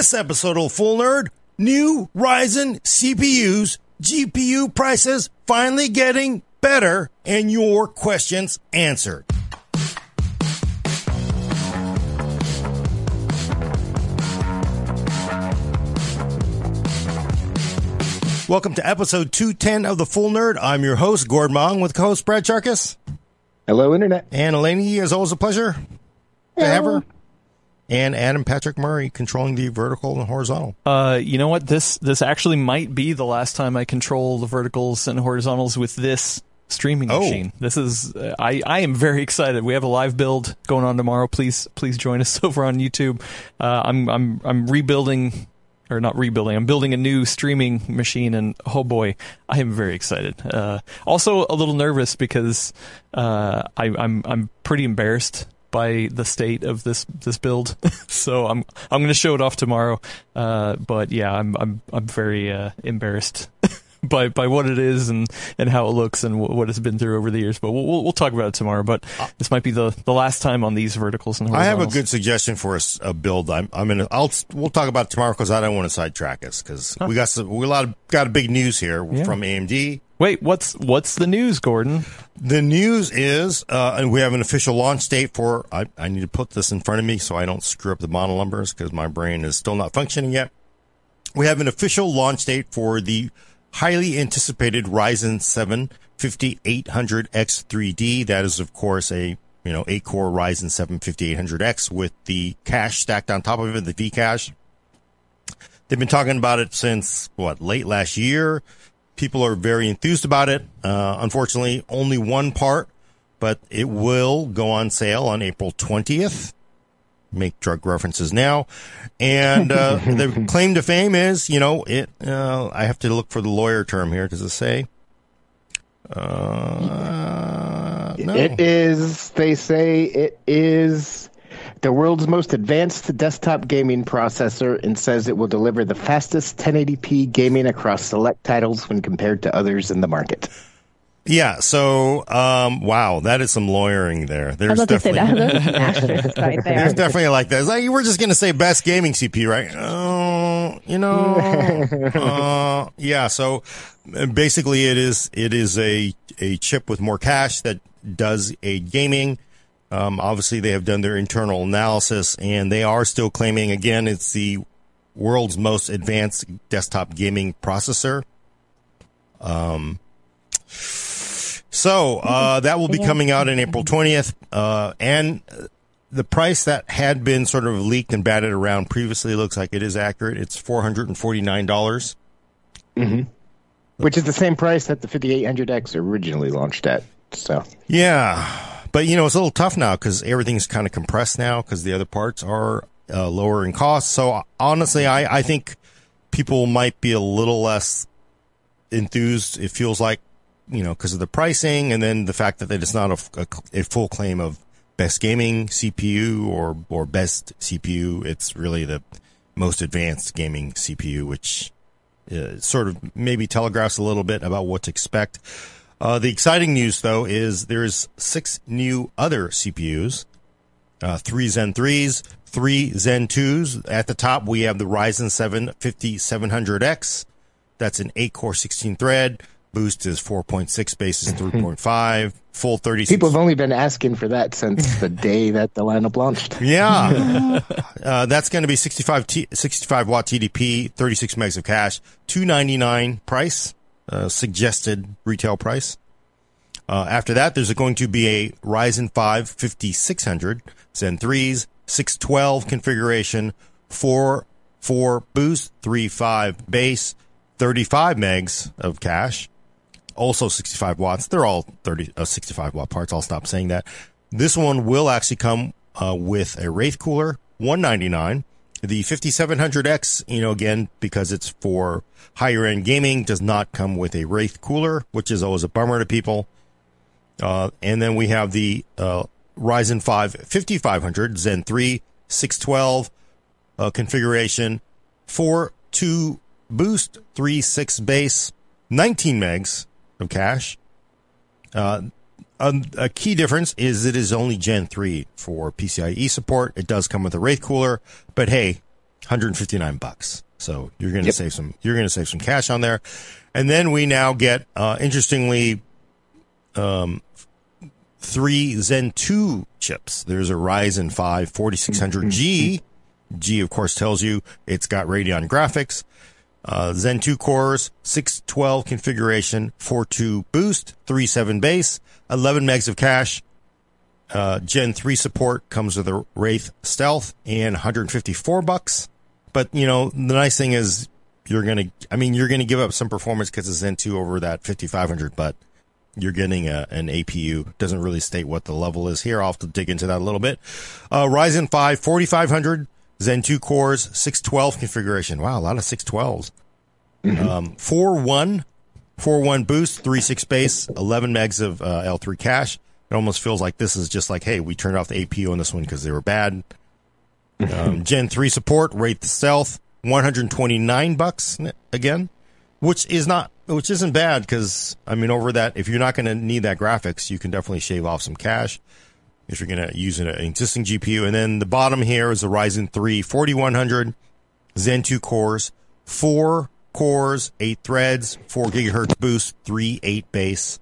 this episode of Full Nerd, new Ryzen CPUs, GPU prices finally getting better, and your questions answered. Welcome to episode 210 of The Full Nerd. I'm your host, Gordon Ung, with co-host Brad Chacos. Hello, Internet. And Elaney, as always, a pleasure to have her. And Adam Patrick Murray controlling the vertical and horizontal. Uh, you know what? This this actually might be the last time I control the verticals and horizontals with this streaming Oh. machine. This is uh, I I am very excited. We have a live build going on tomorrow. Please please join us over on YouTube. Uh, I'm I'm I'm rebuilding or not rebuilding. I'm building a new streaming machine, and oh boy, I am very excited. Uh, also, a little nervous because uh, I, I'm I'm pretty embarrassed by the state of this this build. so I'm I'm going to show it off tomorrow. Uh, but yeah, I'm I'm I'm very uh, embarrassed. By, by what it is and, and how it looks and what it's been through over the years, but we'll, we'll talk about it tomorrow. But this might be the, the last time on these verticals and I have a good suggestion for a build. I'm, I'm gonna. I'll. We'll talk about it tomorrow because I don't want to sidetrack us because we got some. We a lot of, got a big news here Yeah. from AMD. Wait, what's what's the news, Gordon? The news is, uh, and we have an official launch date for. I, I need to put this in front of me so I don't screw up the model numbers because my brain is still not functioning yet. We have an official launch date for the highly anticipated Ryzen 7 5800X3D. That is, of course, a you know eight core Ryzen 7 5800X with the cache stacked on top of it, the V cache. They've been talking about it since what late last year. People are very enthused about it. Uh, unfortunately, only one part, but it will go on sale on April 20th. Make drug references now, and uh, the claim to fame is, you know, it. Uh, I have to look for the lawyer term here. Does it say? Uh, no. It is, they say, it is the world's most advanced desktop gaming processor and says it will deliver the fastest 1080p gaming across select titles when compared to others in the market. Yeah. So, um, wow, that is some lawyering there. There's was about to say definitely. that. That's an right There's there. definitely like that. It's like we're just gonna say best gaming CPU, right? Oh, you know, uh, yeah. So uh, basically, it is it is a a chip with more cache that does a gaming. Um, obviously, they have done their internal analysis, and they are still claiming again it's the world's most advanced desktop gaming processor. Um. So uh, that will be coming out in April 20th, uh, and the price that had been sort of leaked and batted around previously looks like it is accurate. It's four hundred and forty nine dollars. Which is the same price that the 5800X originally launched at. So, Yeah, but you know it's a little tough now because everything's kind of compressed now because the other parts are uh, lower in cost. So honestly, I I think people might be a little less enthused. It feels like you know because of the pricing and then the fact that it's not a, a, a full claim of best gaming CPU or or best CPU. It's really the most advanced gaming CPU, which uh, sort of maybe telegraphs a little bit about what to expect. Uh, the exciting news, though, is there's six new other CPUs, uh, three Zen 3s, three Zen 2s. At the top, we have the Ryzen 7 5700X. That's an 8 core 16 thread. Boost is 4.6, base is 3.5, full 36. people have only been asking for that since the day that the lineup launched. Yeah. uh, that's going to be 65, T- 65 watt TDP, 36 megs of cache, 299 price, uh, suggested retail price. Uh, after that, there's going to be a Ryzen 5 5600 Zen 3s, 612 configuration, 4 4 boost, 3 5 base, 35 megs of cache also 65 watts. They're all 30, uh, 65 watt parts. I'll stop saying that. This one will actually come uh, with a Wraith cooler, 199. The 5700X, you know, again, because it's for higher end gaming, does not come with a Wraith cooler, which is always a bummer to people. Uh, and then we have the uh, Ryzen 5 5500 Zen 3 612 uh, configuration, 4 2 boost, 3 6 base, 19 megs of cache. Uh, a, a key difference is it is only Gen 3 for PCIe support. It does come with a Wraith cooler, but hey, 159 bucks. So you're going to Yep. save some. You're going to save some cash on there, and then we now get uh, interestingly, um, three Zen two chips. There's a Ryzen 5 4600G. G of course tells you it's got Radeon graphics. Uh, Zen 2 cores, 612 configuration, 4.2 boost, 3.7 base, 11 megs of cache. Uh, Gen 3 support comes with a Wraith Stealth and 154 bucks. But, you know, the nice thing is you're going to, I mean, you're going to give up some performance because it's Zen 2 over that 5500, but you're getting a, an APU. Doesn't really state what the level is here. I'll have to dig into that a little bit. Uh, Ryzen 5 4500, Zen 2 cores, 612 configuration. Wow, a lot of 612s. Um, 4 1, 4 1 boost, 3 6 base, 11 megs of uh, L3 cache. It almost feels like this is just like, hey, we turned off the APU on this one because they were bad. Um, Gen 3 support, Wraith Stealth, 129 bucks again, which is not, which isn't bad because, I mean, over that, if you're not going to need that graphics, you can definitely shave off some cash if you're going to use an existing GPU. And then the bottom here is a Ryzen 3 4100 Zen 2 cores, four cores, eight threads, four gigahertz boost, three, eight base,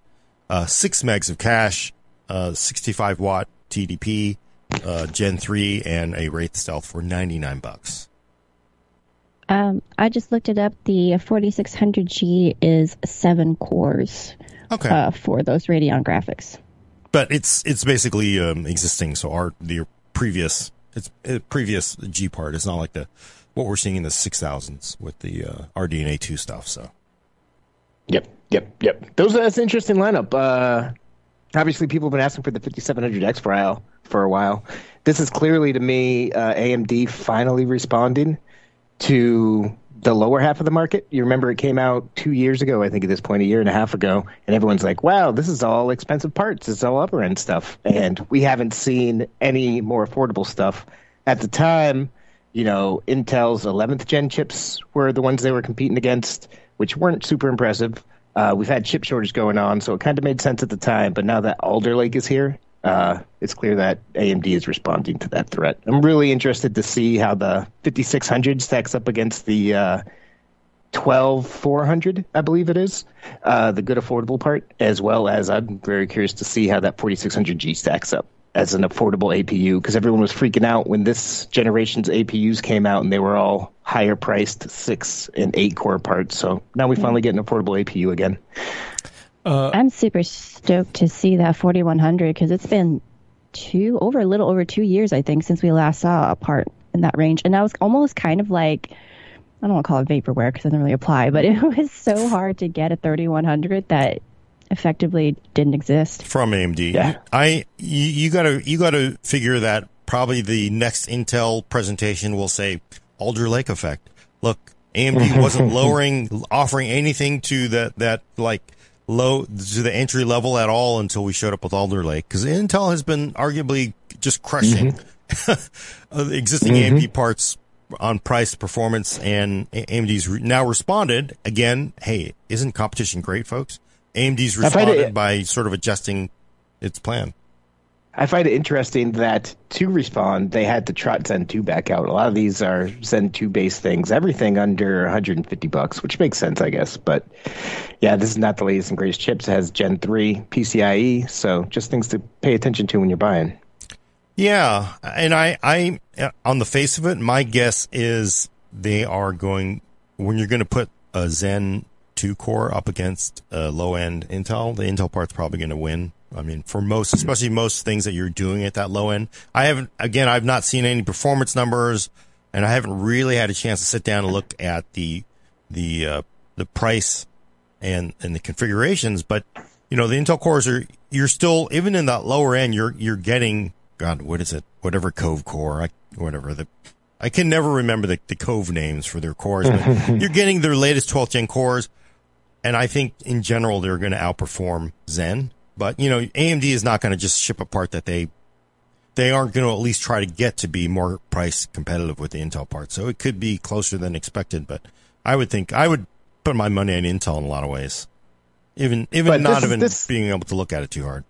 uh, six megs of cache, uh, 65 watt TDP, uh, Gen 3 and a Wraith Stealth for 99 bucks. Um, I just looked it up. The 4600G is seven cores Okay. uh, for those Radeon graphics. But it's, it's basically, um, existing. So our, the previous, it's uh, previous G part. It's not like the, what we're seeing in the 6000s with the, uh, RDNA 2 stuff. So. Yep, yep, yep. Those that's an interesting lineup. Uh, obviously, people have been asking for the 5700X for a while. For a while, this is clearly to me uh, AMD finally responding to the lower half of the market. You remember it came out two years ago, I think at this point, a year and a half ago, and everyone's like, "Wow, this is all expensive parts. It's all upper end stuff," and we haven't seen any more affordable stuff. At the time, you know, Intel's 11th gen chips were the ones they were competing against, which weren't super impressive. Uh, we've had chip shortage going on, so it kind of made sense at the time. But now that Alder Lake is here, uh, it's clear that AMD is responding to that threat. I'm really interested to see how the 5600 stacks up against the uh, 12400, I believe it is, uh, the good affordable part, as well as I'm very curious to see how that 4600G stacks up as an affordable APU because everyone was freaking out when this generation's APUs came out and they were all higher priced six and eight core parts. So now we finally get an affordable APU again. Uh, I'm super stoked to see that 4100 because it's been two over a little over two years I think since we last saw a part in that range, and that was almost kind of like I don't want to call it vaporware because it doesn't really apply, but it was so hard to get a 3100 that effectively didn't exist. from AMD. Yeah. I you, you gotta you gotta figure that probably the next Intel presentation will say Alder Lake effect. Look, AMD wasn't lowering offering anything to that that like low to the entry level at all until we showed up with Alder Lake because Intel has been arguably just crushing the existing AMD parts on price performance and AMD's re- now responded again. Hey, isn't competition great, folks? AMD's responded by sort of adjusting its plan. I find it interesting that to respond, they had to trot Zen 2 back out. A lot of these are Zen 2 based things, everything under 150 bucks, which makes sense, I guess. But yeah, this is not the latest and greatest chips. It has Gen 3 PCIe, so just things to pay attention to when you're buying. Yeah, and I, I, on the face of it, my guess is they are going when you're going to put a Zen two core up against a low end Intel. The Intel part's probably going to win. I mean, for most, especially most things that you're doing at that low end. I haven't, again, I've not seen any performance numbers, and I haven't really had a chance to sit down and look at the the uh, the price and and the configurations. But you know, the Intel cores are you're still even in that lower end. You're you're getting God, what is it? Whatever Cove core, I, whatever the. I can never remember the, the Cove names for their cores, but you're getting their latest 12th gen cores, and I think in general they're going to outperform Zen. But you know, AMD is not going to just ship a part that they they aren't going to at least try to get to be more price competitive with the Intel part. So it could be closer than expected, but I would think I would put my money on Intel in a lot of ways. Even even But not this is- even this- being able to look at it too hard.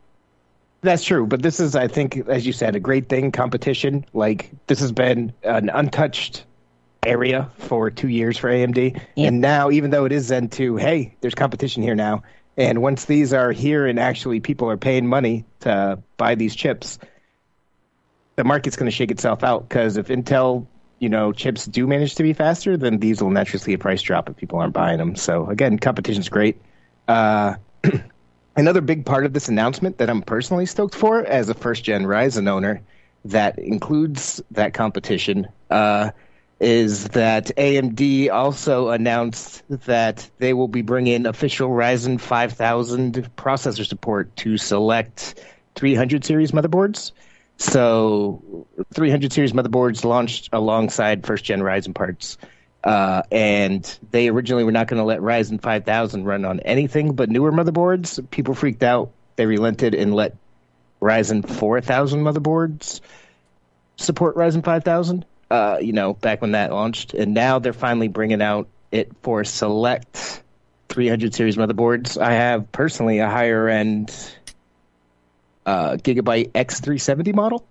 That's true, but this is, I think, as you said, a great thing. Competition, like this has been an untouched area for two years for AMD. Yep. And now, even though it is Zen 2, hey, there's competition here now. And once these are here and actually people are paying money to buy these chips, the market's going to shake itself out because if Intel, you know, chips do manage to be faster, then these will naturally see a price drop if people aren't buying them. So again, competition's great. Uh, another big part of this announcement that I'm personally stoked for as a first gen Ryzen owner that includes that competition uh, is that AMD also announced that they will be bringing official Ryzen 5000 processor support to select 300 series motherboards. So 300 series motherboards launched alongside first gen Ryzen parts. Uh, and they originally were not going to let Ryzen 5000 run on anything but newer motherboards. People freaked out. They relented and let Ryzen 4000 motherboards support Ryzen 5000. Uh, you know, back when that launched, and now they're finally bringing out it for select 300 series motherboards. I have personally a higher end uh, Gigabyte X370 model.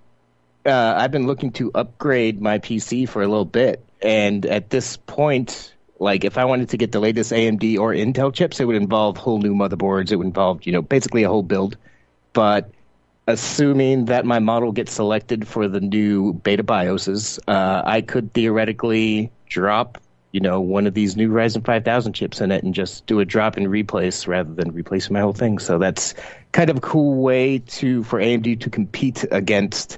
Uh, I've been looking to upgrade my PC for a little bit, and at this point, like if I wanted to get the latest AMD or Intel chips, it would involve whole new motherboards. It would involve, you know, basically a whole build. But assuming that my model gets selected for the new beta BIOSes, uh, I could theoretically drop, you know, one of these new Ryzen 5000 chips in it and just do a drop and replace rather than replacing my whole thing. So that's kind of a cool way to for AMD to compete against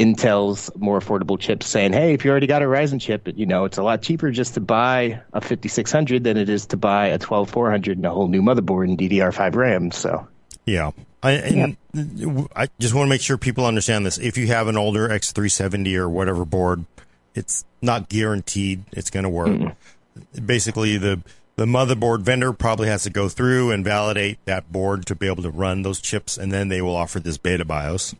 Intel's more affordable chips, saying, "Hey, if you already got a Ryzen chip, you know it's a lot cheaper just to buy a 5600 than it is to buy a 12400 and a whole new motherboard and DDR5 RAM." So Yeah. I, and I just want to make sure people understand this. If you have an older X370 or whatever board, it's not guaranteed it's going to work. Basically, the the motherboard vendor probably has to go through and validate that board to be able to run those chips, and then they will offer this beta BIOS.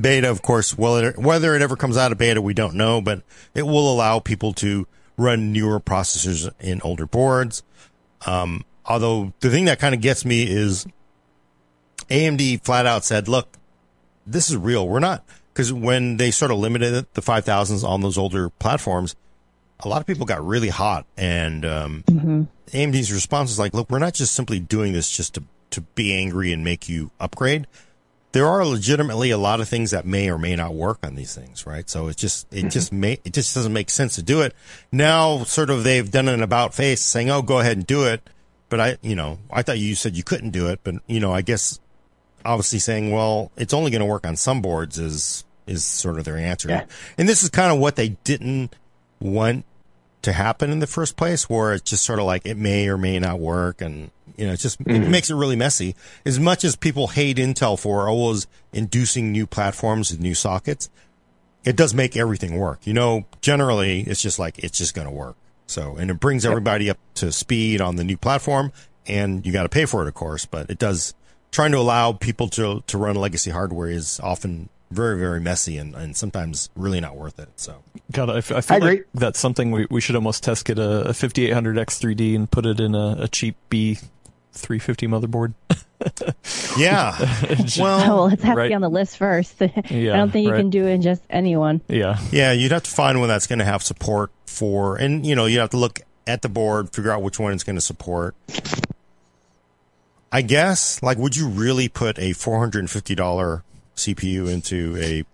Beta, of course, well, it, whether it ever comes out of beta, we don't know, but it will allow people to run newer processors in older boards. Um, although the thing that kind of gets me is AMD flat out said, look, this is real. We're not, because when they sort of limited the 5000s on those older platforms, a lot of people got really hot. And um, AMD's response is like, look, we're not just simply doing this just to, to be angry and make you upgrade. There are legitimately a lot of things that may or may not work on these things, right? So it just, it just may, it just doesn't make sense to do it. Now, sort of, they've done an about face saying, oh, go ahead and do it. But I, you know, I thought you said you couldn't do it, but you know, I guess obviously saying, well, it's only going to work on some boards is is sort of their answer. Yeah. And this is kind of what they didn't want to happen in the first place, where it's just sort of like it may or may not work, and you know, it just it mm-hmm. makes it really messy. As much as people hate Intel for always inducing new platforms and new sockets, it does make everything work. You know, generally it's just like it's just going to work. So, and it brings everybody up to speed on the new platform, and you got to pay for it, of course. But it does trying to allow people to to run legacy hardware is often very very messy and, and sometimes really not worth it. So, God, I, f- I feel I agree. like that's something we, we should almost test get a, a 5800 X3D and put it in a, a cheap B 350 motherboard. yeah. Oh, well, well, it's have to be on the list first. I don't think you right. can do it in just anyone. yeah. yeah, you'd have to find one that's going to have support for, and you know, you have to look at the board, figure out which one it's going to support. I guess, like, would you really put a four hundred and fifty dollar CPU into a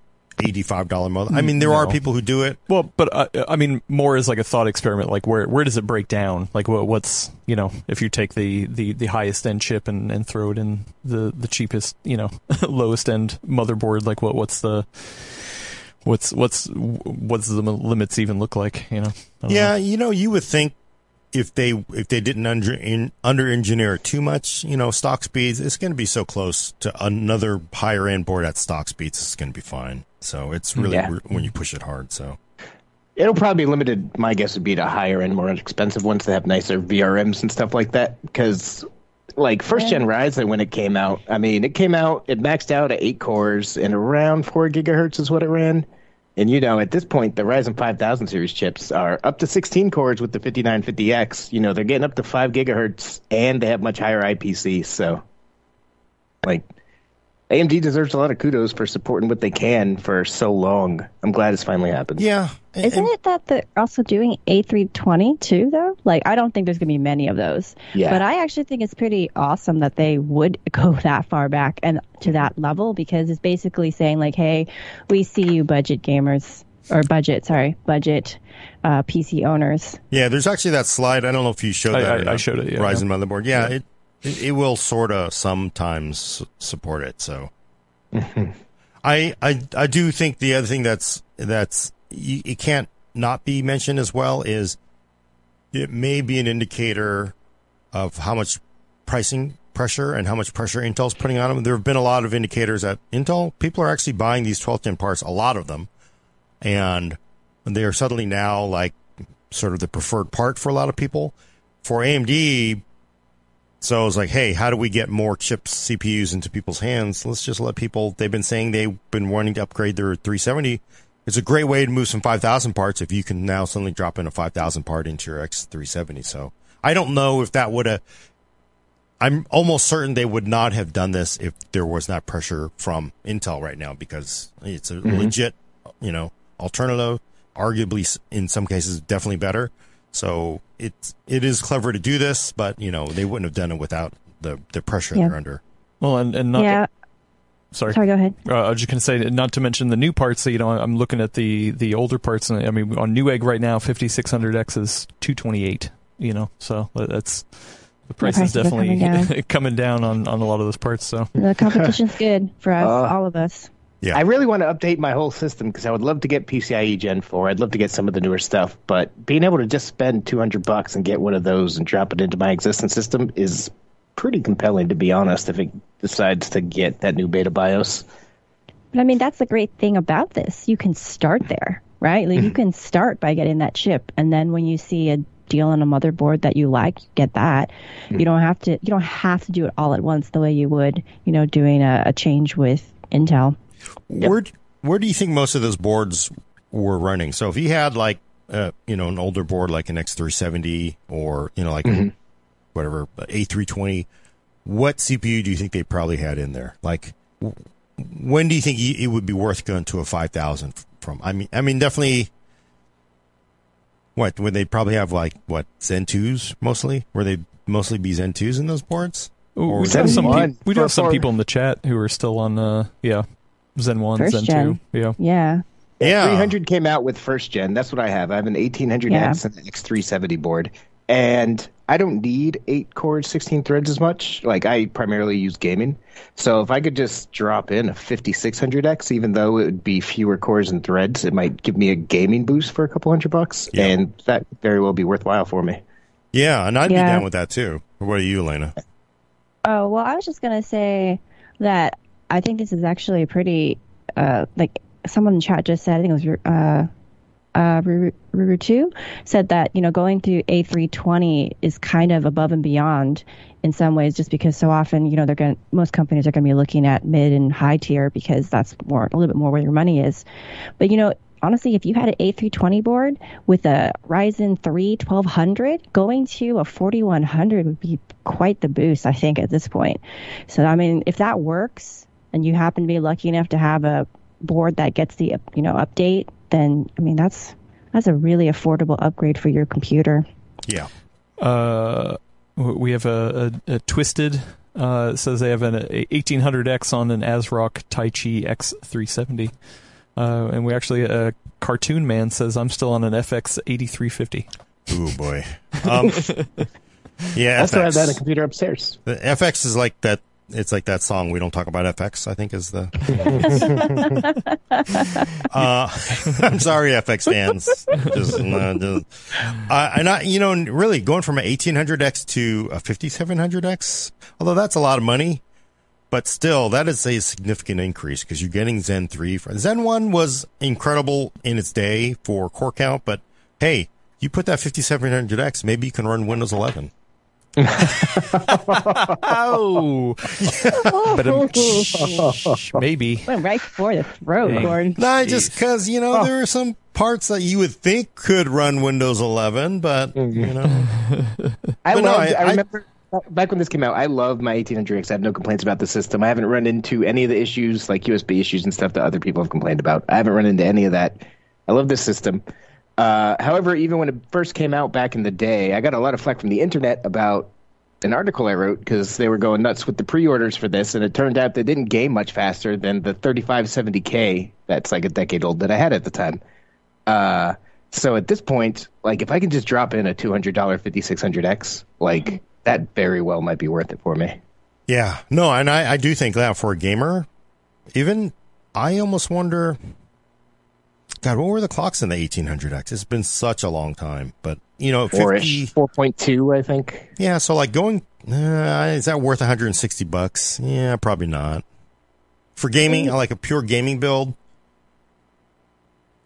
eighty five dollar mother? I mean, there are people who do it. Well, but uh, I mean, more as like a thought experiment. Like, where where does it break down? Like, what what's you know, if you take the the, the highest end chip and, and throw it in the the cheapest, you know, lowest end motherboard. Like, what what's the what's what's what's the limits even look like? You know? Yeah, know. you know, you would think if they if they didn't under in, under engineer it too much, you know, stock speeds, it's going to be so close to another higher end board at stock speeds, it's going to be fine. So it's really Yeah. re- when you push it hard. So It'll probably be limited. My guess would be to higher end, more expensive ones that have nicer VRMs and stuff like that. Because, like first gen Ryzen, when it came out, I mean, it came out, it maxed out at eight cores and around four gigahertz is what it ran. And you know, at this point, the Ryzen 5000 series chips are up to 16 cores with the 5950X. You know, they're getting up to five gigahertz, and they have much higher IPC. So, like, AMD deserves a lot of kudos for supporting what they can for so long. I'm glad it's finally happened. Yeah. Isn't it that they're also doing A320 too, though? Like, I don't think there's going to be many of those. Yeah. But I actually think it's pretty awesome that they would go that far back and to that level because it's basically saying, like, hey, we see you budget gamers, or budget, sorry, budget uh, PC owners. Yeah, there's actually that slide. I don't know if you showed I- that. I- I showed it, yeah. Ryzen motherboard. Yeah, it, it it will sort of sometimes support it. So, I I I do think the other thing that's that's you, it can't not be mentioned as well is it may be an indicator of how much pricing pressure and how much pressure Intel's putting on them. There have been a lot of indicators that Intel people are actually buying these 12 gen parts, a lot of them, and they are suddenly now like sort of the preferred part for a lot of people. For AMD, so it's like, hey, how do we get more chips, CPUs into people's hands? Let's just let people. They've been saying they've been wanting to upgrade their 370. It's a great way to move some 5,000 parts if you can now suddenly drop in a 5,000 part into your X370. So I don't know if that would have. I'm almost certain they would not have done this if there was not pressure from Intel right now because it's a mm-hmm. legit, you know, alternative. Arguably, in some cases, definitely better. So it's it is clever to do this, but you know they wouldn't have done it without the the pressure Yeah. they're under. Well, and, and not yeah. sorry. Sorry, go ahead. Uh, I was just going to say, not to mention the new parts. So, you know, I'm looking at the the older parts, and I mean, on Newegg right now, 5600X is 228. You know, so that's the price is prices are definitely coming coming down on on a lot of those parts. So, The competition's good for us, Uh, all of us. Yeah. I really want to update my whole system because I would love to get PCIe Gen 4. I'd love to get some of the newer stuff, but being able to just spend 200 bucks and get one of those and drop it into my existing system is pretty compelling, to be honest, if it decides to get that new beta BIOS. But I mean, that's the great thing about this. You can start there, right? Like, you mm-hmm. can start by getting that chip, and then when you see a deal on a motherboard that you like, you get that. Mm-hmm. You don't have to. You don't have to do it all at once the way you would, you know, doing a, a change with Intel. Where where do you think most of those boards were running? So if you had like uh, you know an older board like an X370 or you know like whatever A320, what CPU do you think they probably had in there? Like when do you think it would be worth going to a 5000 from? I mean I mean definitely what would they probably have like what Zen 2s mostly? Were they mostly be Zen 2s in those boards? Ooh, we do have some one? peop- we do have some people in the chat who are still on, uh, yeah, Zen one, First Zen gen. two, yeah. Yeah. Yeah. 300 came out with first gen. That's what I have. I have an 1800X Yeah. and an X370 board. And I don't need eight cores, 16 threads as much. Like, I primarily use gaming. So if I could just drop in a 5600X, even though it would be fewer cores and threads, it might give me a gaming boost for a couple hundred bucks. Yeah. And that very well be worthwhile for me. Yeah, and I'd be down with that too. What are you, Alaina? Oh well, I was just gonna say that I think this is actually a pretty uh, like someone in chat just said. I think it was uh, uh, Ruru two said that you know going through A320 is kind of above and beyond in some ways, just because so often you know they're going to most companies are going to be looking at mid and high tier because that's more a little bit more where your money is. But you know. Honestly, if you had an A320 board with a Ryzen 3 1200, going to a 4100 would be quite the boost, I think, at this point. So, I mean, if that works and you happen to be lucky enough to have a board that gets the, you know, update, then, I mean, that's that's a really affordable upgrade for your computer. Yeah. Uh, we have a, a, a twisted. Uh, it says they have an 1800X on an ASRock Taichi X370. Uh, and we actually, a cartoon man says, I'm still on an FX 8350. Oh, boy. Um, yeah, I also have that in a computer upstairs. The FX is like that. It's like that song. We don't talk about FX. I think is the. uh, I'm sorry, FX fans. Just, uh, just- uh, and I, you know, really going from an 1800X to a 5700X, although that's a lot of money, but still, that is a significant increase because you're getting Zen 3. Zen 1 was incredible in its day for core count, but hey, you put that 5700X, maybe you can run Windows 11. Oh! but um, maybe. Went right for the throat, Dang. Gordon. Not just because you know there are some parts that you would think could run Windows 11, but you know, I But no, loved, I- I, I- remember back when this came out, I love my 1800X. I have no complaints about the system. I haven't run into any of the issues like USB issues and stuff that other people have complained about. I haven't run into any of that. I love this system. Uh, however, even when it first came out back in the day, I got a lot of flack from the internet about an article I wrote because they were going nuts with the pre-orders for this, and it turned out they didn't game much faster than the 3570K that's like a decade old that I had at the time. Uh, so at this point, like if I can just drop in a $200 5600X, like that very well might be worth it for me. Yeah, no, and I, I do think that for a gamer, even I almost wonder God, what were the clocks in the 1800X? It's been such a long time, but you know, 50, 4.2, I think. Yeah, so like going, uh, is that worth 160 bucks? Yeah, probably not. For gaming, like a pure gaming build,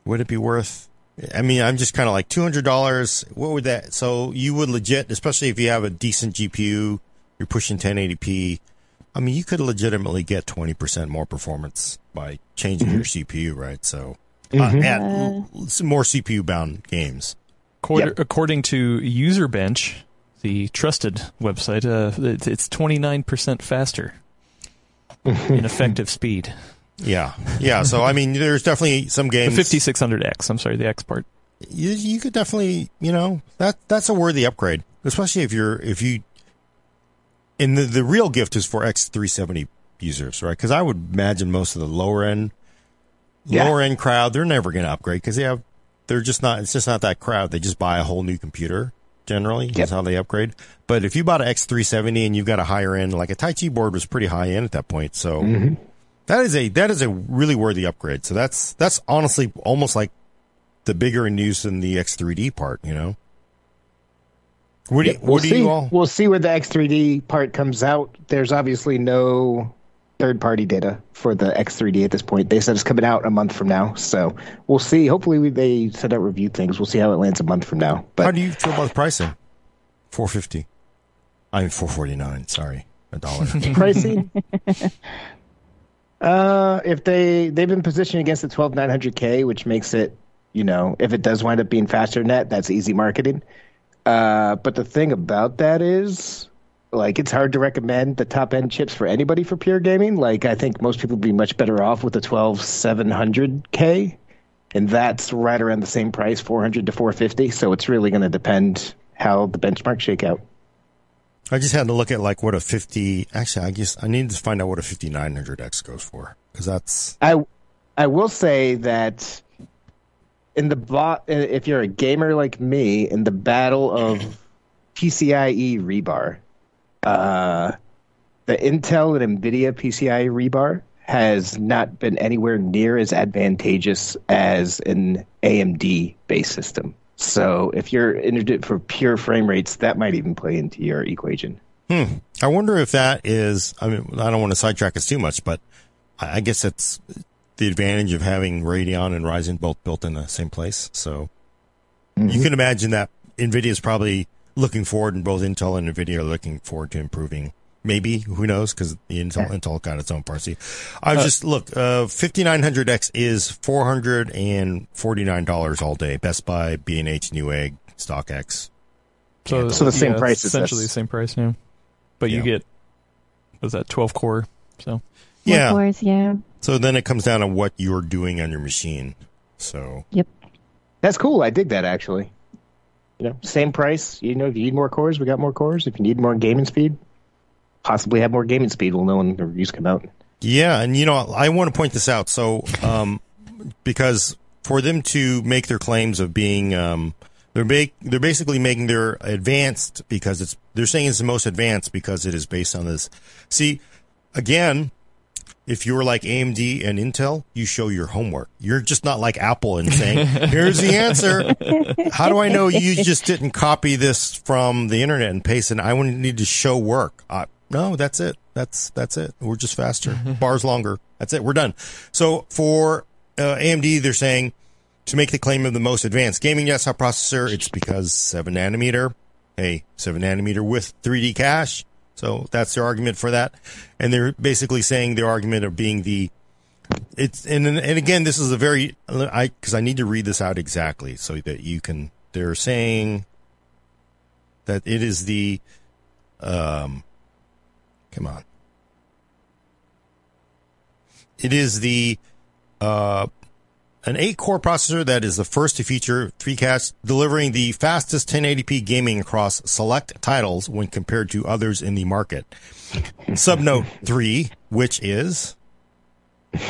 would it be worth? I mean, I'm just kind of like $200. What would that? So you would legit, especially if you have a decent GPU, you're pushing 1080p. I mean, you could legitimately get 20% more performance by changing mm-hmm. your CPU, right? So mm-hmm. uh, at some more CPU bound games. According, yep. according to Userbench, the trusted website, uh, it's 29% faster in effective speed. Yeah, yeah. So I mean, there's definitely some games. The 5600X. I'm sorry, the X part. You, you could definitely, you know, that that's a worthy upgrade, especially if you're if you. And the the real gift is for X370 users, right? Because I would imagine most of the lower end yeah. lower end crowd, they're never going to upgrade because they have, they're just not, it's just not that crowd. They just buy a whole new computer generally. Yep. That's how they upgrade. But if you bought an X370 and you've got a higher end, like a Taichi board was pretty high end at that point. So mm-hmm. that is a, that is a really worthy upgrade. So that's, that's honestly almost like the bigger in use than the X3D part, you know? What do you, we'll what do see. you all? We'll see where the X3D part comes out. There's obviously no third party data for the X3D at this point. They said it's coming out a month from now, so we'll see. Hopefully, we, they send out review things. We'll see how it lands a month from now. But how do you feel about the pricing? Four fifty. I mean four forty nine. Sorry, a dollar. pricing. uh, if they they've been positioned against the twelve nine hundred K, which makes it, you know, if it does wind up being faster net, that's easy marketing. Uh, but the thing about that is like it's hard to recommend the top end chips for anybody for pure gaming. Like I think most people would be much better off with the 12700K and that's right around the same price, 400 to 450, so it's really going to depend how the benchmarks shake out. I just had to look at like what a 50 actually I guess I need to find out what a 5900X goes for cuz that's I I will say that in the bot if you're a gamer like me in the battle of PCIe rebar uh, the Intel and NVIDIA PCI rebar has not been anywhere near as advantageous as an AMD based system. So if you're interested for pure frame rates, that might even play into your equation. Hmm. I wonder if that is, I mean, I don't want to sidetrack us too much, but I guess it's the advantage of having Radeon and Ryzen both built in the same place. So mm-hmm. you can imagine that NVIDIA is probably looking forward, and both Intel and Nvidia are looking forward to improving. Maybe who knows? Because the Intel yeah. Intel got its own party. I uh, just look. Uh, 5900X is four hundred and forty nine dollars all day. Best Buy, B and H, Newegg, StockX. So, so the same yeah, price. Essentially the same price. Yeah, but you get was that twelve core? So yeah, cores, yeah. So then it comes down to what you're doing on your machine. So yep, that's cool. I dig that actually you know, same price. You know, if you need more cores, we got more cores. If you need more gaming speed, possibly have more gaming speed. We'll know when the reviews come out. Yeah, and you know, I want to point this out. So, um, because for them to make their claims of being, um, they're make, they're basically making their advanced because it's they're saying it's the most advanced because it is based on this. See, again, if you're like AMD and Intel, you show your homework. You're just not like Apple and saying, here's the answer. How do I know you just didn't copy this from the internet and paste it? I would need to show work. Uh, no, that's it. That's, that's it. We're just faster. Bars longer. That's it. We're done. So for uh, AMD, they're saying to make the claim of the most advanced gaming desktop processor, it's because seven nanometer. Hey, seven nanometer with 3D cache so that's their argument for that. And they're basically saying their argument of being the, it's, and, and again, this is a very, I, cause I need to read this out exactly so that you can, they're saying that it is the, um, come on. It is the uh, an eight core processor that is the first to feature 3CAS, delivering the fastest 1080p gaming across select titles when compared to others in the market. Subnote three, which is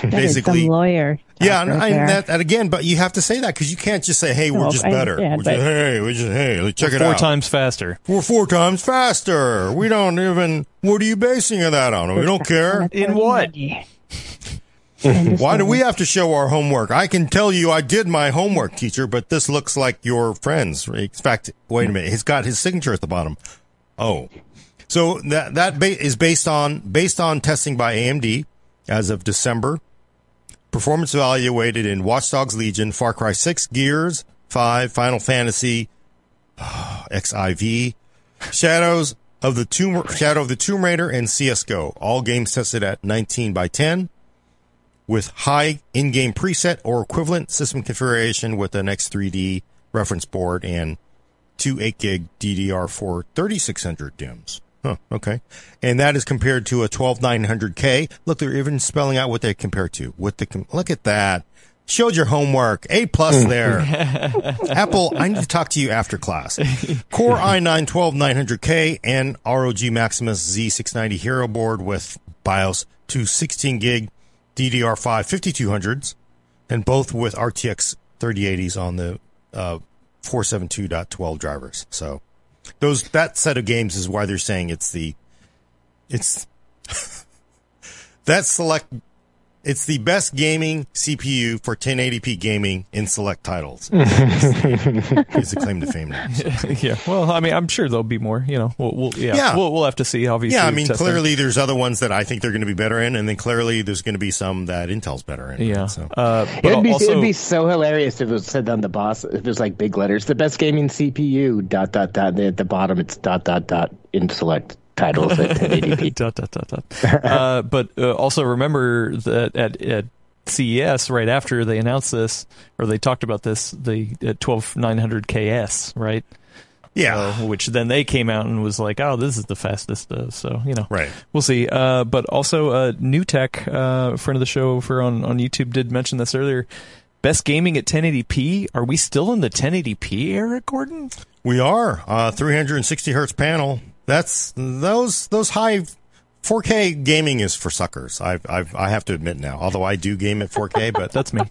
basically lawyer. Yeah, and, I, that, that, again, but you have to say that because you can't just say, "Hey, we're just better." We're just, hey, we're just hey, let's check it four out. Four times faster. We're four times faster. We don't even. What are you basing that on? We don't care. In what? Why do we have to show our homework? I can tell you I did my homework, teacher, but this looks like your friend's. In fact, wait a minute. He's got his signature at the bottom. Oh. So that, that ba- is based on, based on testing by AMD as of December. Performance evaluated in Watch Dogs Legion, Far Cry 6, Gears 5, Final Fantasy, XIV, Shadows of the Tomb, Shadow of the Tomb Raider, and CSGO. All games tested at 19 by 10 with high in-game preset or equivalent system configuration with an X3D reference board and two 8 gig DDR4 3600 DIMMs. Huh, okay. And that is compared to a 12900K. Look, they're even spelling out what they compare to. What the, look at that. Showed your homework. A plus there. Apple, I need to talk to you after class. Core i9 12900K and ROG Maximus Z690 Hero board with BIOS to 16 gig DDR5 5200s, and both with RTX 3080s on the uh, 472.12 drivers. So those that set of games is why they're saying it's the it's that select it's the best gaming CPU for 1080p gaming in select titles. Is the claim to fame now. So. Yeah. Well, I mean, I'm sure there'll be more. You know, we'll, we'll yeah, yeah. We'll, we'll have to see. Obviously. Yeah. I mean, clearly there's other ones that I think they're going to be better in, and then clearly there's going to be some that Intel's better in. Yeah. So. Uh, it'd be also, it'd be so hilarious if it was said on the boss if it was like big letters, the best gaming CPU dot dot dot. At the bottom, it's dot dot dot in select titles at 1080p. dot, dot, dot, dot. uh, but uh, also remember that at, at CES right after they announced this or they talked about this, the uh, 12900KS, right? Yeah. So, which then they came out and was like, oh, this is the fastest. Uh, so, you know, right. we'll see. Uh, but also, uh, New Tech, uh, friend of the show for on, on YouTube, did mention this earlier. Best gaming at 1080p. Are we still in the 1080p era, Gordon? We are. Uh, 360 hertz panel. That's those those high 4K gaming is for suckers. I've, I've, I have to admit now, although I do game at 4K, but that's me.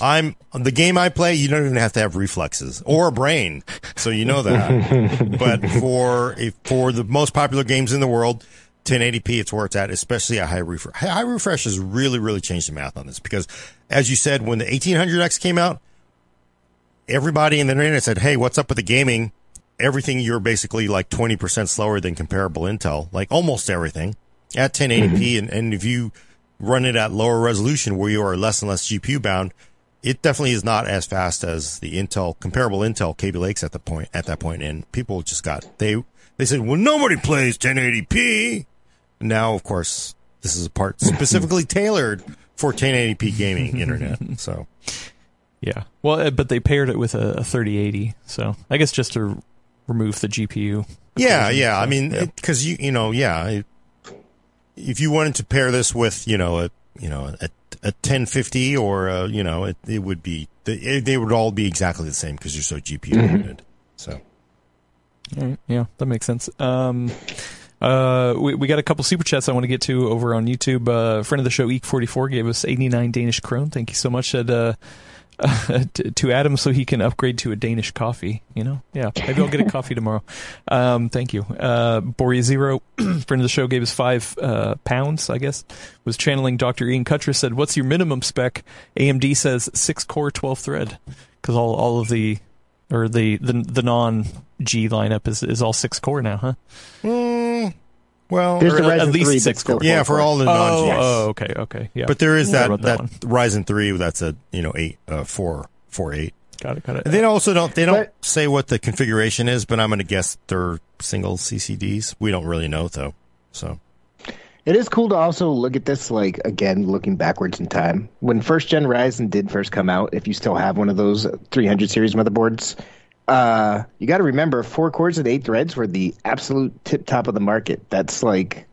I'm the game I play. You don't even have to have reflexes or a brain, so you know that. but for for the most popular games in the world, 1080p, it's where it's at, especially a high refresh. High refresh has really, really changed the math on this because, as you said, when the 1800X came out, everybody in the internet said, "Hey, what's up with the gaming?" Everything you're basically like 20% slower than comparable Intel, like almost everything at 1080p, mm-hmm. and, and if you run it at lower resolution where you are less and less GPU bound, it definitely is not as fast as the Intel comparable Intel Kaby Lakes at the point at that point. And people just got they they said, well, nobody plays 1080p. Now, of course, this is a part specifically tailored for 1080p gaming internet. So, yeah. Well, uh, but they paired it with a, a 3080, so I guess just to remove the GPU. Yeah, yeah. So, I mean, because yeah. you you know, yeah, it, if you wanted to pair this with, you know, a you know a, a 1050 or a, you know, it, it would be they, they would all be exactly the same because you're so GPU mm-hmm. limited. So, yeah, that makes sense. Um, uh, we, we got a couple super chats I want to get to over on YouTube. Uh, friend of the show, Eek44, gave us 89 Danish krone. Thank you so much. Said, uh, to Adam so he can upgrade to a Danish coffee. You know, yeah, maybe I'll get a coffee tomorrow. Um, thank you. Uh, Boria Zero, friend of the show, gave us five uh, pounds. I guess was channeling Dr. Ian Cutress. Said, "What's your minimum spec?" AMD says six core, twelve thread, because all all of the or the the, the non G lineup is is all six core now, huh? Mm, well, There's the at least 3, six core. Yeah, for all the non oh, oh, okay, okay, yeah. But there is that that, that Ryzen three that's a you know eight uh, four four eight. Got it, got it. They also don't they don't but, say what the configuration is, but I'm going to guess they're single CCDs. We don't really know though, so. It is cool to also look at this, like, again, looking backwards in time. When first gen Ryzen did first come out, if you still have one of those 300 series motherboards, Uh, you got to remember, four cores and eight threads were the absolute tip top of the market. That's like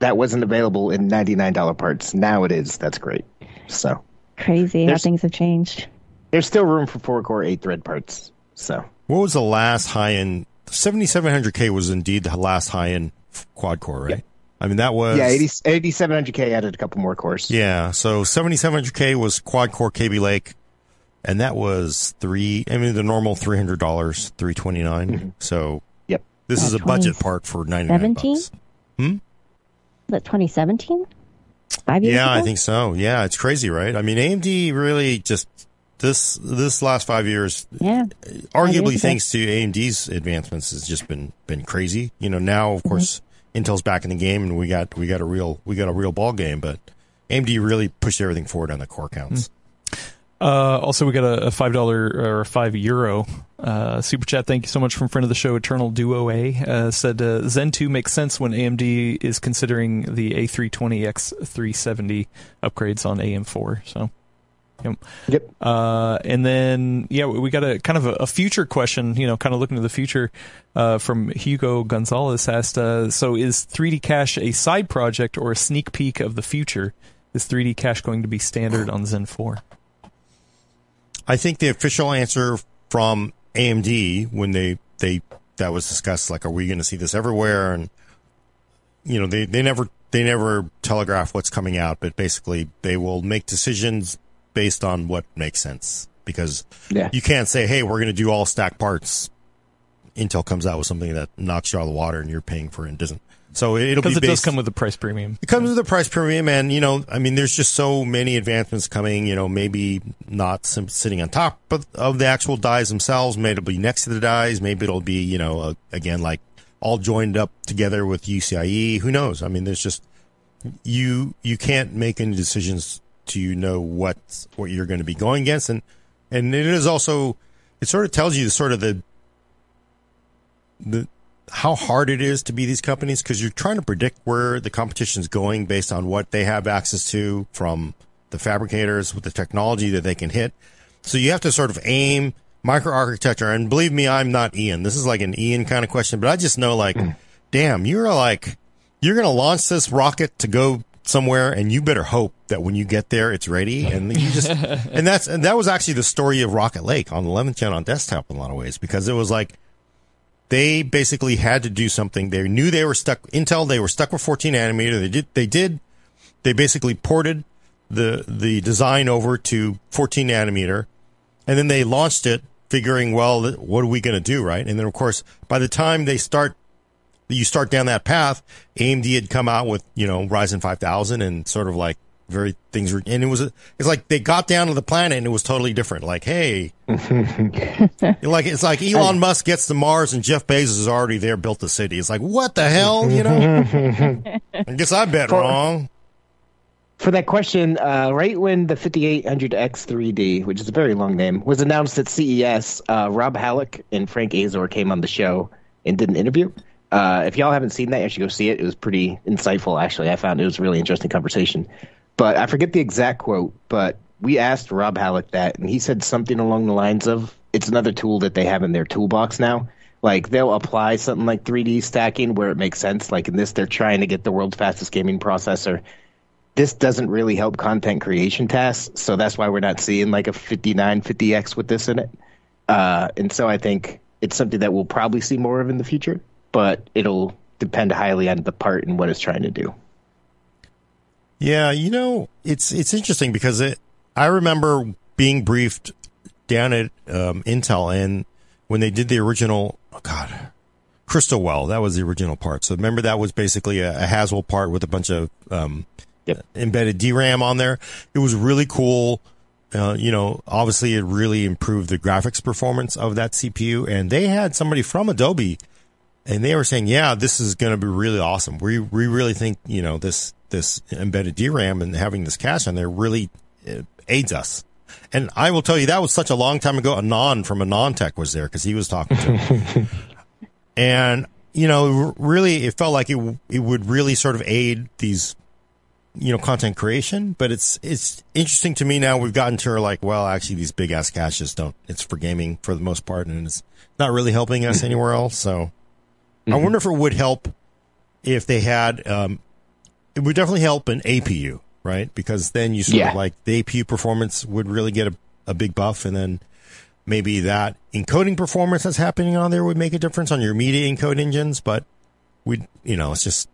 that wasn't available in ninety nine dollar parts. Now it is. That's great. So crazy how things have changed. There's still room for four core eight thread parts. So what was the last high end? Seventy seven hundred K was indeed the last high end quad core, right? I mean, that was yeah, 80, 8700K added a couple more cores. Yeah, so 7700K was quad core Kaby Lake, and that was three. I mean, the normal three hundred dollars, three twenty nine. Mm-hmm. So yep, this is a budget part for ninety nine bucks. Hmm. That 2017. Five years. Yeah, ago? I think so. Yeah, it's crazy, right? I mean, AMD really just this this last five years, yeah, arguably thanks to AMD's advancements, has just been been crazy. You know, now of mm-hmm. course Intel's back in the game, and we got we got a real we got a real ball game. But AMD really pushed everything forward on the core counts. Mm. Uh, also, we got a, a five dollar or five euro uh, super chat. Thank you so much from friend of the show, Eternal Duo A. Uh, said uh, Zen two makes sense when AMD is considering the A320X 370 upgrades on AM4. So Yep. Yep. Uh, and then, yeah, we got a kind of a, a, future question, you know, kind of looking to the future, uh, from Hugo Gonzalez asked, uh, so is 3D Cache a side project or a sneak peek of the future? Is 3D Cache going to be standard on Zen 4? I think the official answer from AMD when they, they, that was discussed, like, are we going to see this everywhere? And, you know, they, they never, they never telegraph what's coming out, but basically they will make decisions based on what makes sense because yeah. you can't say, "Hey, we're going to do all stack parts." Intel comes out with something that knocks you out of the water, and you're paying for it and doesn't. So it'll be because be it does come with a price premium. It comes with a price premium, and you know, I mean, there's just so many advancements coming. You know, maybe not sitting on top of the actual dies themselves. Maybe it'll be next to the dies. Maybe it'll be you know, uh, again like all joined up together with UCIe. Who knows? I mean, there's just you you can't make any decisions to you know what what you're going to be going against, and and it is also it sort of tells you sort of the the how hard it is to be these companies because you're trying to predict where the competition is going based on what they have access to from the fabricators with the technology that they can hit. So you have to sort of aim microarchitecture. And believe me, I'm not Ian. This is like an Ian kind of question, but I just know like, mm. damn, you're like, you're going to launch this rocket to go somewhere and you better hope that when you get there, it's ready. And you just, and that's, and that was actually the story of Rocket Lake on 11th gen on desktop in a lot of ways because it was like, they basically had to do something. They knew they were stuck, Intel, they were stuck with 14 nanometer. They did, they did, they basically ported the, the design over to 14 nanometer and then they launched it figuring, well, what are we going to do? Right. And then of course, by the time they start you start down that path, AMD had come out with, you know, Ryzen 5000 and sort of like very things were, and it was, it's like they got down to the planet and it was totally different. Like, hey, like, it's like Elon Musk gets to Mars and Jeff Bezos is already there, built the city. It's like, what the hell, you know? I guess I bet for, wrong. For that question, uh, right when the 5800X 3D, which is a very long name, was announced at CES, uh, Rob Hallock and Frank Azor came on the show and did an interview. Uh, if y'all haven't seen that, you should go see it. It was pretty insightful, actually. I found it was a really interesting conversation. But I forget the exact quote, but we asked Rob Hallock that, and he said something along the lines of, "It's another tool that they have in their toolbox now. Like they'll apply something like 3D stacking where it makes sense. Like in this, they're trying to get the world's fastest gaming processor. This doesn't really help content creation tasks, so that's why we're not seeing like a 5950X with this in it. Uh, and so I think it's something that we'll probably see more of in the future but it'll depend highly on the part and what it's trying to do. Yeah, you know, it's it's interesting because it. I remember being briefed down at um, Intel, and when they did the original, oh God, Crystal Well, that was the original part. So remember that was basically a, a Haswell part with a bunch of um, yep. embedded DRAM on there. It was really cool. Uh, you know, obviously it really improved the graphics performance of that CPU, and they had somebody from Adobe and they were saying, yeah, this is going to be really awesome. We we really think you know this this embedded DRAM and having this cache on there really uh, aids us. And I will tell you that was such a long time ago. Anand from AnandTech was there because he was talking to. Me, and you know, really, it felt like it it would really sort of aid these you know, content creation, but it's, it's interesting to me now. We've gotten to like, well, actually these big ass caches don't, it's for gaming for the most part and it's not really helping us anywhere else. So mm-hmm. I wonder if it would help if they had, um, it would definitely help an APU, right? Because then you sort yeah. of like the APU performance would really get a, a big buff and then maybe that encoding performance that's happening on there would make a difference on your media encode engines, but we, you know, it's just,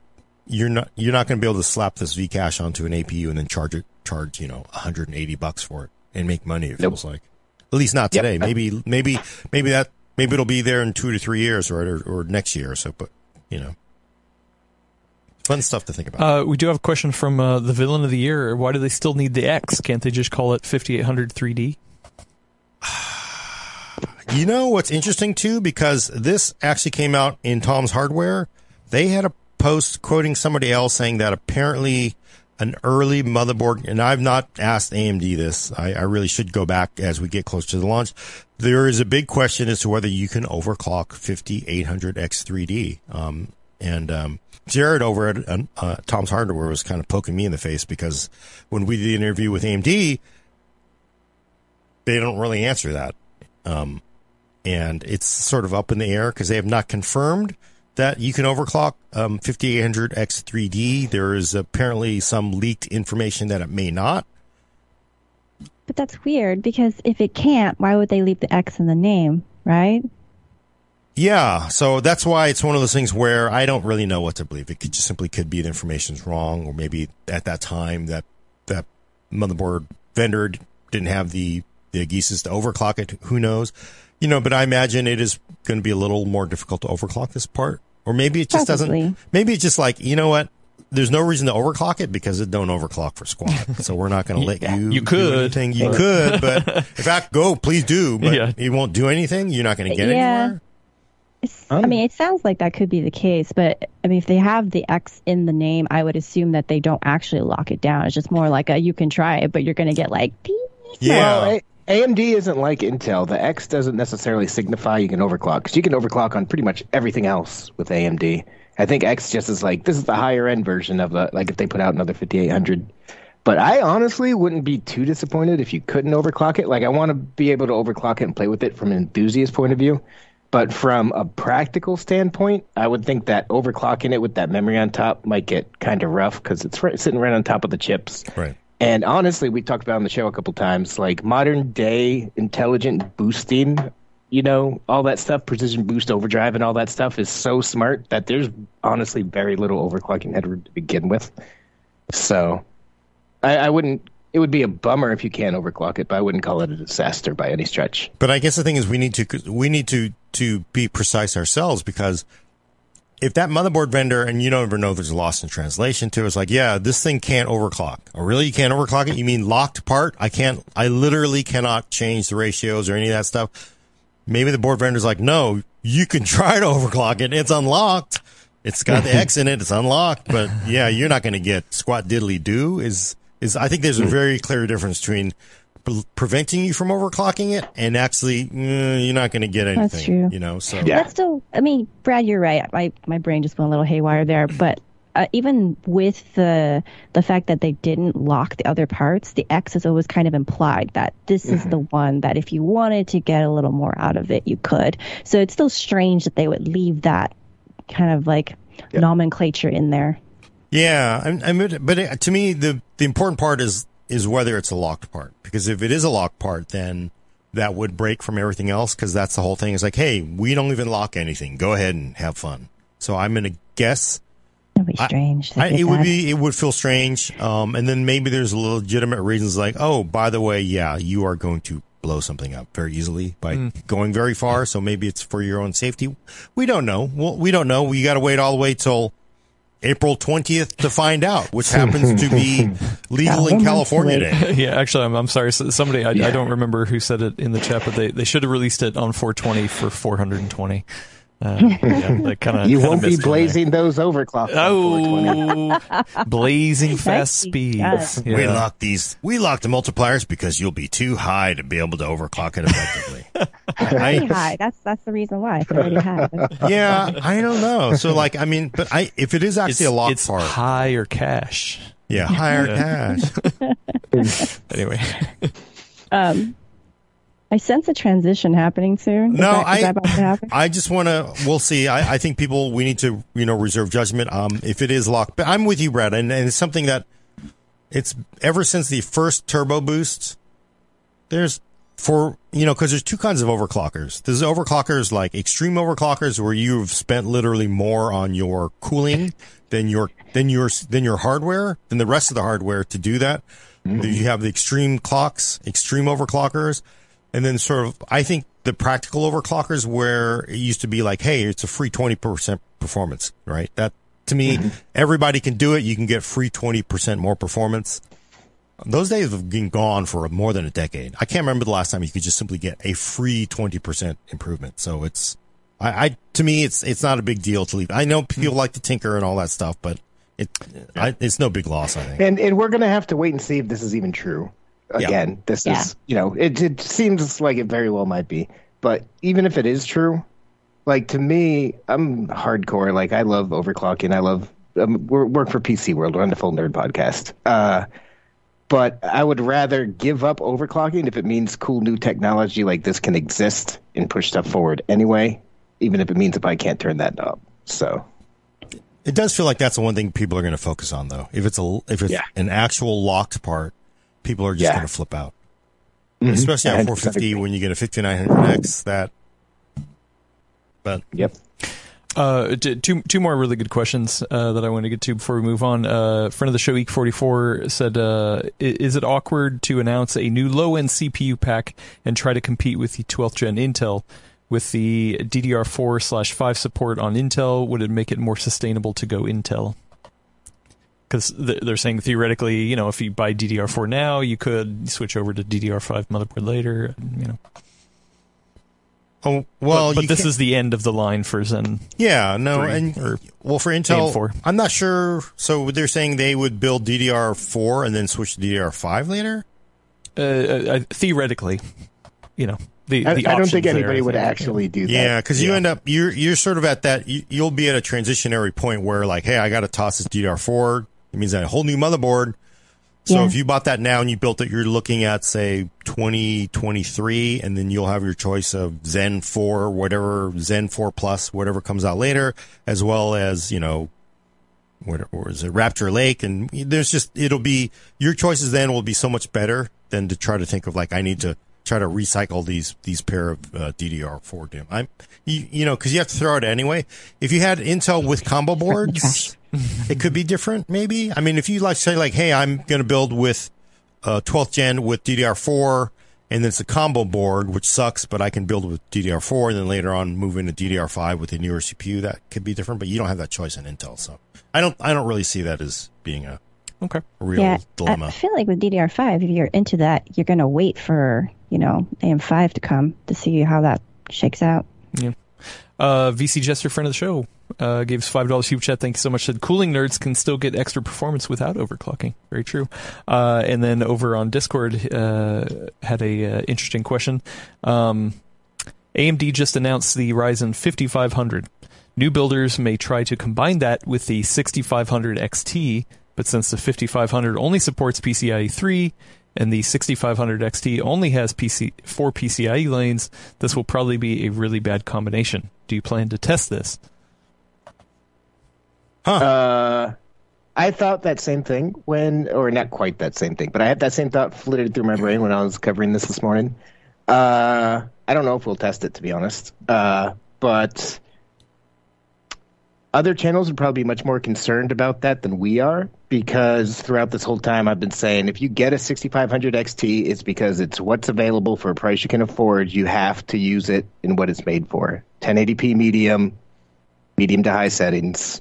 you're not, you're not going to be able to slap this Vcache onto an APU and then charge it, charge, you know, 180 bucks for it and make money. It feels like, at least not today. Yep. Maybe, maybe, maybe that, maybe it'll be there in two to three years or, or, or next year or so, but you know, fun stuff to think about. Uh, we do have a question from uh, the villain of the year. Why do they still need the X? Can't they just call it 5800 3D? You know what's interesting too, because this actually came out in Tom's Hardware. They had a post quoting somebody else saying that apparently an early motherboard, and I've not asked AMD this. I, I, really should go back as we get close to the launch. There is a big question as to whether you can overclock 5800X3D. Um, and, um, Jared over at uh, uh, Tom's Hardware was kind of poking me in the face because when we did the interview with AMD, they don't really answer that. Um, and it's sort of up in the air because they have not confirmed that you can overclock um, 5800X3D. There is apparently some leaked information that it may not. But that's weird because if it can't, why would they leave the X in the name, right? Yeah, so that's why it's one of those things where I don't really know what to believe. It could just simply could be the information's wrong, or maybe at that time that that motherboard vendor didn't have the the geeses to overclock it. Who knows? You know, but I imagine it is going to be a little more difficult to overclock this part. Or maybe it just Possibly. doesn't, maybe it's just like, you know what? There's no reason to overclock it because it don't overclock for squad. So we're not going to let you. You could. anything. You could, but in fact, go, please do. But yeah. you won't do anything. You're not going to get yeah. anywhere. I mean, it sounds like that could be the case, but I mean, if they have the X in the name, I would assume that they don't actually lock it down. It's just more like a you can try it, but you're going to get like. Yeah. Well, AMD isn't like Intel. The X doesn't necessarily signify you can overclock because you can overclock on pretty much everything else with AMD. I think X just is like this is the higher end version of the like if they put out another 5800. But I honestly wouldn't be too disappointed if you couldn't overclock it. Like I want to be able to overclock it and play with it from an enthusiast point of view. But from a practical standpoint, I would think that overclocking it with that memory on top might get kind of rough because it's right, sitting right on top of the chips. Right. And honestly, we talked about on the show a couple times, like modern day intelligent boosting, you know, all that stuff, precision boost overdrive and all that stuff is so smart that there's honestly very little overclocking headroom to begin with. So I, I wouldn't it would be a bummer if you can't overclock it, but I wouldn't call it a disaster by any stretch. But I guess the thing is we need to we need to to be precise ourselves because if that motherboard vendor and you don't ever know there's a loss in translation to it's like, yeah, this thing can't overclock. Oh, really? You can't overclock it? You mean locked part? I can't, I literally cannot change the ratios or any of that stuff. Maybe the board vendor's like, no, you can try to overclock it. It's unlocked. It's got the X in it. It's unlocked. But yeah, you're not going to get squat diddly do is, is I think there's a hmm. very clear difference between preventing you from overclocking it, and actually mm, you're not going to get anything. That's true. You know, so yeah. That's still. I mean, Brad, you're right. My my brain just went a little haywire there, but. Uh, even with the the fact that they didn't lock the other parts, the X is always kind of implied that this mm-hmm. is the one that if you wanted to get a little more out of it, you could. So it's still strange that they would leave that kind of like yep. nomenclature in there. Yeah, I, I mean, but to me, the the important part is is whether it's a locked part. Because if it is a locked part, then that would break from everything else. Because that's the whole thing. It's like, hey, we don't even lock anything. Go ahead and have fun. So I'm gonna guess. It'd be strange. I, I, it would be. It would feel strange. Um, and then maybe there's legitimate reasons like, oh, by the way, yeah, you are going to blow something up very easily by mm. going very far. So maybe it's for your own safety. We don't know. Well, we don't know. We got to wait all the way till April 20th to find out, which happens to be legal in California today. yeah, actually, I'm, I'm sorry. Somebody, I, yeah. I, don't remember who said it in the chat, but they, they should have released it on 420 for 420. Uh, yeah, kind of. You won't be blazing those overclocks. Oh, blazing fast speeds. Yeah. We lock these. We lock the multipliers because you'll be too high to be able to overclock it effectively. I, high. That's that's the reason why it's already high. yeah, I don't know. So like, I mean, but I if it is actually it's, a lock it's part, high or cache. Yeah, higher cash. anyway, Um, I sense a transition happening soon. Is No, that- is I- that about to happen? I just want to. We'll see. I, I think people we need to you know reserve judgment. Um, if it is locked, but I'm with you, Brad, and, and it's something that it's ever since the first turbo boost. There's for you know because there's two kinds of overclockers. There's overclockers like extreme overclockers where you've spent literally more on your cooling than your than your than your hardware than the rest of the hardware to do that. You have the extreme clocks, extreme overclockers, and then sort of I think the practical overclockers where it used to be like, hey, it's a free twenty percent performance, right? That to me, mm-hmm. everybody can do it. You can get free twenty percent more performance. Those days have been gone for more than a decade. I can't remember the last time you could just simply get a free twenty percent improvement. So it's, I, I to me, it's it's not a big deal to leave. I know mm-hmm. people like to tinker and all that stuff, but it, I, it's no big loss. I think. And and we're gonna have to wait and see if this is even true. Yeah. Again, this Yeah. is you know it it seems like it very well might be, but even if it is true, like to me, I'm hardcore. Like I love overclocking. I love um, we work for PC World. We're on the Full Nerd Podcast. Uh, but I would rather give up overclocking if it means cool new technology like this can exist and push stuff forward anyway, even if it means if I can't turn that knob. So It does feel like that's the one thing people are going to focus on, though. If it's a if it's Yeah. an actual locked part, people are just Yeah. going to flip out. Mhm. Especially at 450 when you get a 5900X. That, but Yep. Uh, two two more really good questions uh, that I want to get to before we move on. Uh, friend of the show, Eek forty four said, uh, "Is it awkward to announce a new low end CPU pack and try to compete with the 12th gen Intel with the DDR4 slash five support on Intel? Would it make it more sustainable to go Intel?" Because they're saying theoretically, you know, if you buy DDR4 now, you could switch over to DDR5 motherboard later. You know, oh well, but, but this can't- is the end of the line for Zen. yeah no three and or well for Intel, four. I'm not sure. So they're saying they would build DDR4 and then switch to DDR5 later. uh, uh, theoretically, you know, the, I, the I don't think anybody I would think. actually do that. Yeah, because you end up you're you're sort of at that you, you'll be at a transitionary point where like, hey, I got to toss this DDR4. It means a whole new motherboard. So Yeah. if you bought that now and you built it, you're looking at say 2023, and then you'll have your choice of Zen 4, whatever Zen 4 Plus, whatever comes out later, as well as you know. What or is it Raptor Lake? And there's just it'll be your choices then will be so much better than to try to think of like I need to try to recycle these these pair of uh, DDR4 DIMM. I'm you, you know because you have to throw it anyway. If you had Intel with combo boards, it could be different. Maybe I mean if you like say like hey I'm going to build with uh, 12th gen with DDR4 and then it's a combo board which sucks, but I can build with DDR4 and then later on move into DDR5 with a newer CPU. That could be different, but you don't have that choice in Intel. So I don't I don't really see that as being a Okay. real yeah, dilemma. I feel like with DDR5, if you're into that, you're going to wait for, you know, AM5 to come to see how that shakes out. Uh, VC Jester, friend of the show, uh, gave us five dollars super chat. Thank you so much. Said cooling nerds can still get extra performance without overclocking. Very true. Uh, and then over on Discord, uh, had a uh, interesting question. Um, AMD just announced the Ryzen 5500. New builders may try to combine that with the 6500 XT, but since the 5500 only supports PCIe 3 and the 6500 XT only has PC four PCIe lanes, this will probably be a really bad combination. Do you plan to test this? Uh, I thought that same thing when, or not quite that same thing, but I had that same thought flitted through my brain when I was covering this this morning. Uh, I don't know if we'll test it to be honest. Uh, but other channels would probably be much more concerned about that than we are because throughout this whole time I've been saying if you get a 6500 XT, it's because it's what's available for a price you can afford. You have to use it in what it's made for 1080p medium, medium to high settings.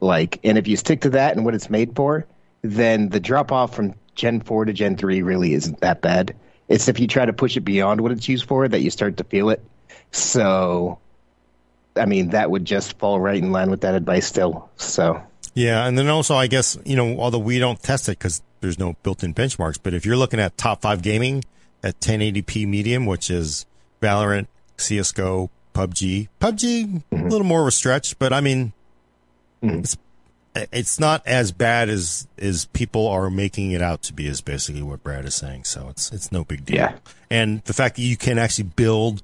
Like, and if you stick to that and what it's made for, then the drop off from Gen 4 to Gen 3 really isn't that bad. It's if you try to push it beyond what it's used for that you start to feel it. So, I mean, that would just fall right in line with that advice still. So, Yeah, and then also I guess you know although we don't test it because there's no built-in benchmarks, but if you're looking at top five gaming at 1080p medium, which is Valorant, CS:GO, PUBG, PUBG mm-hmm. a little more of a stretch, but I mean, it's it's not as bad as as people are making it out to be. Is basically what Brad is saying. So it's it's no big deal. Yeah. And the fact that you can actually build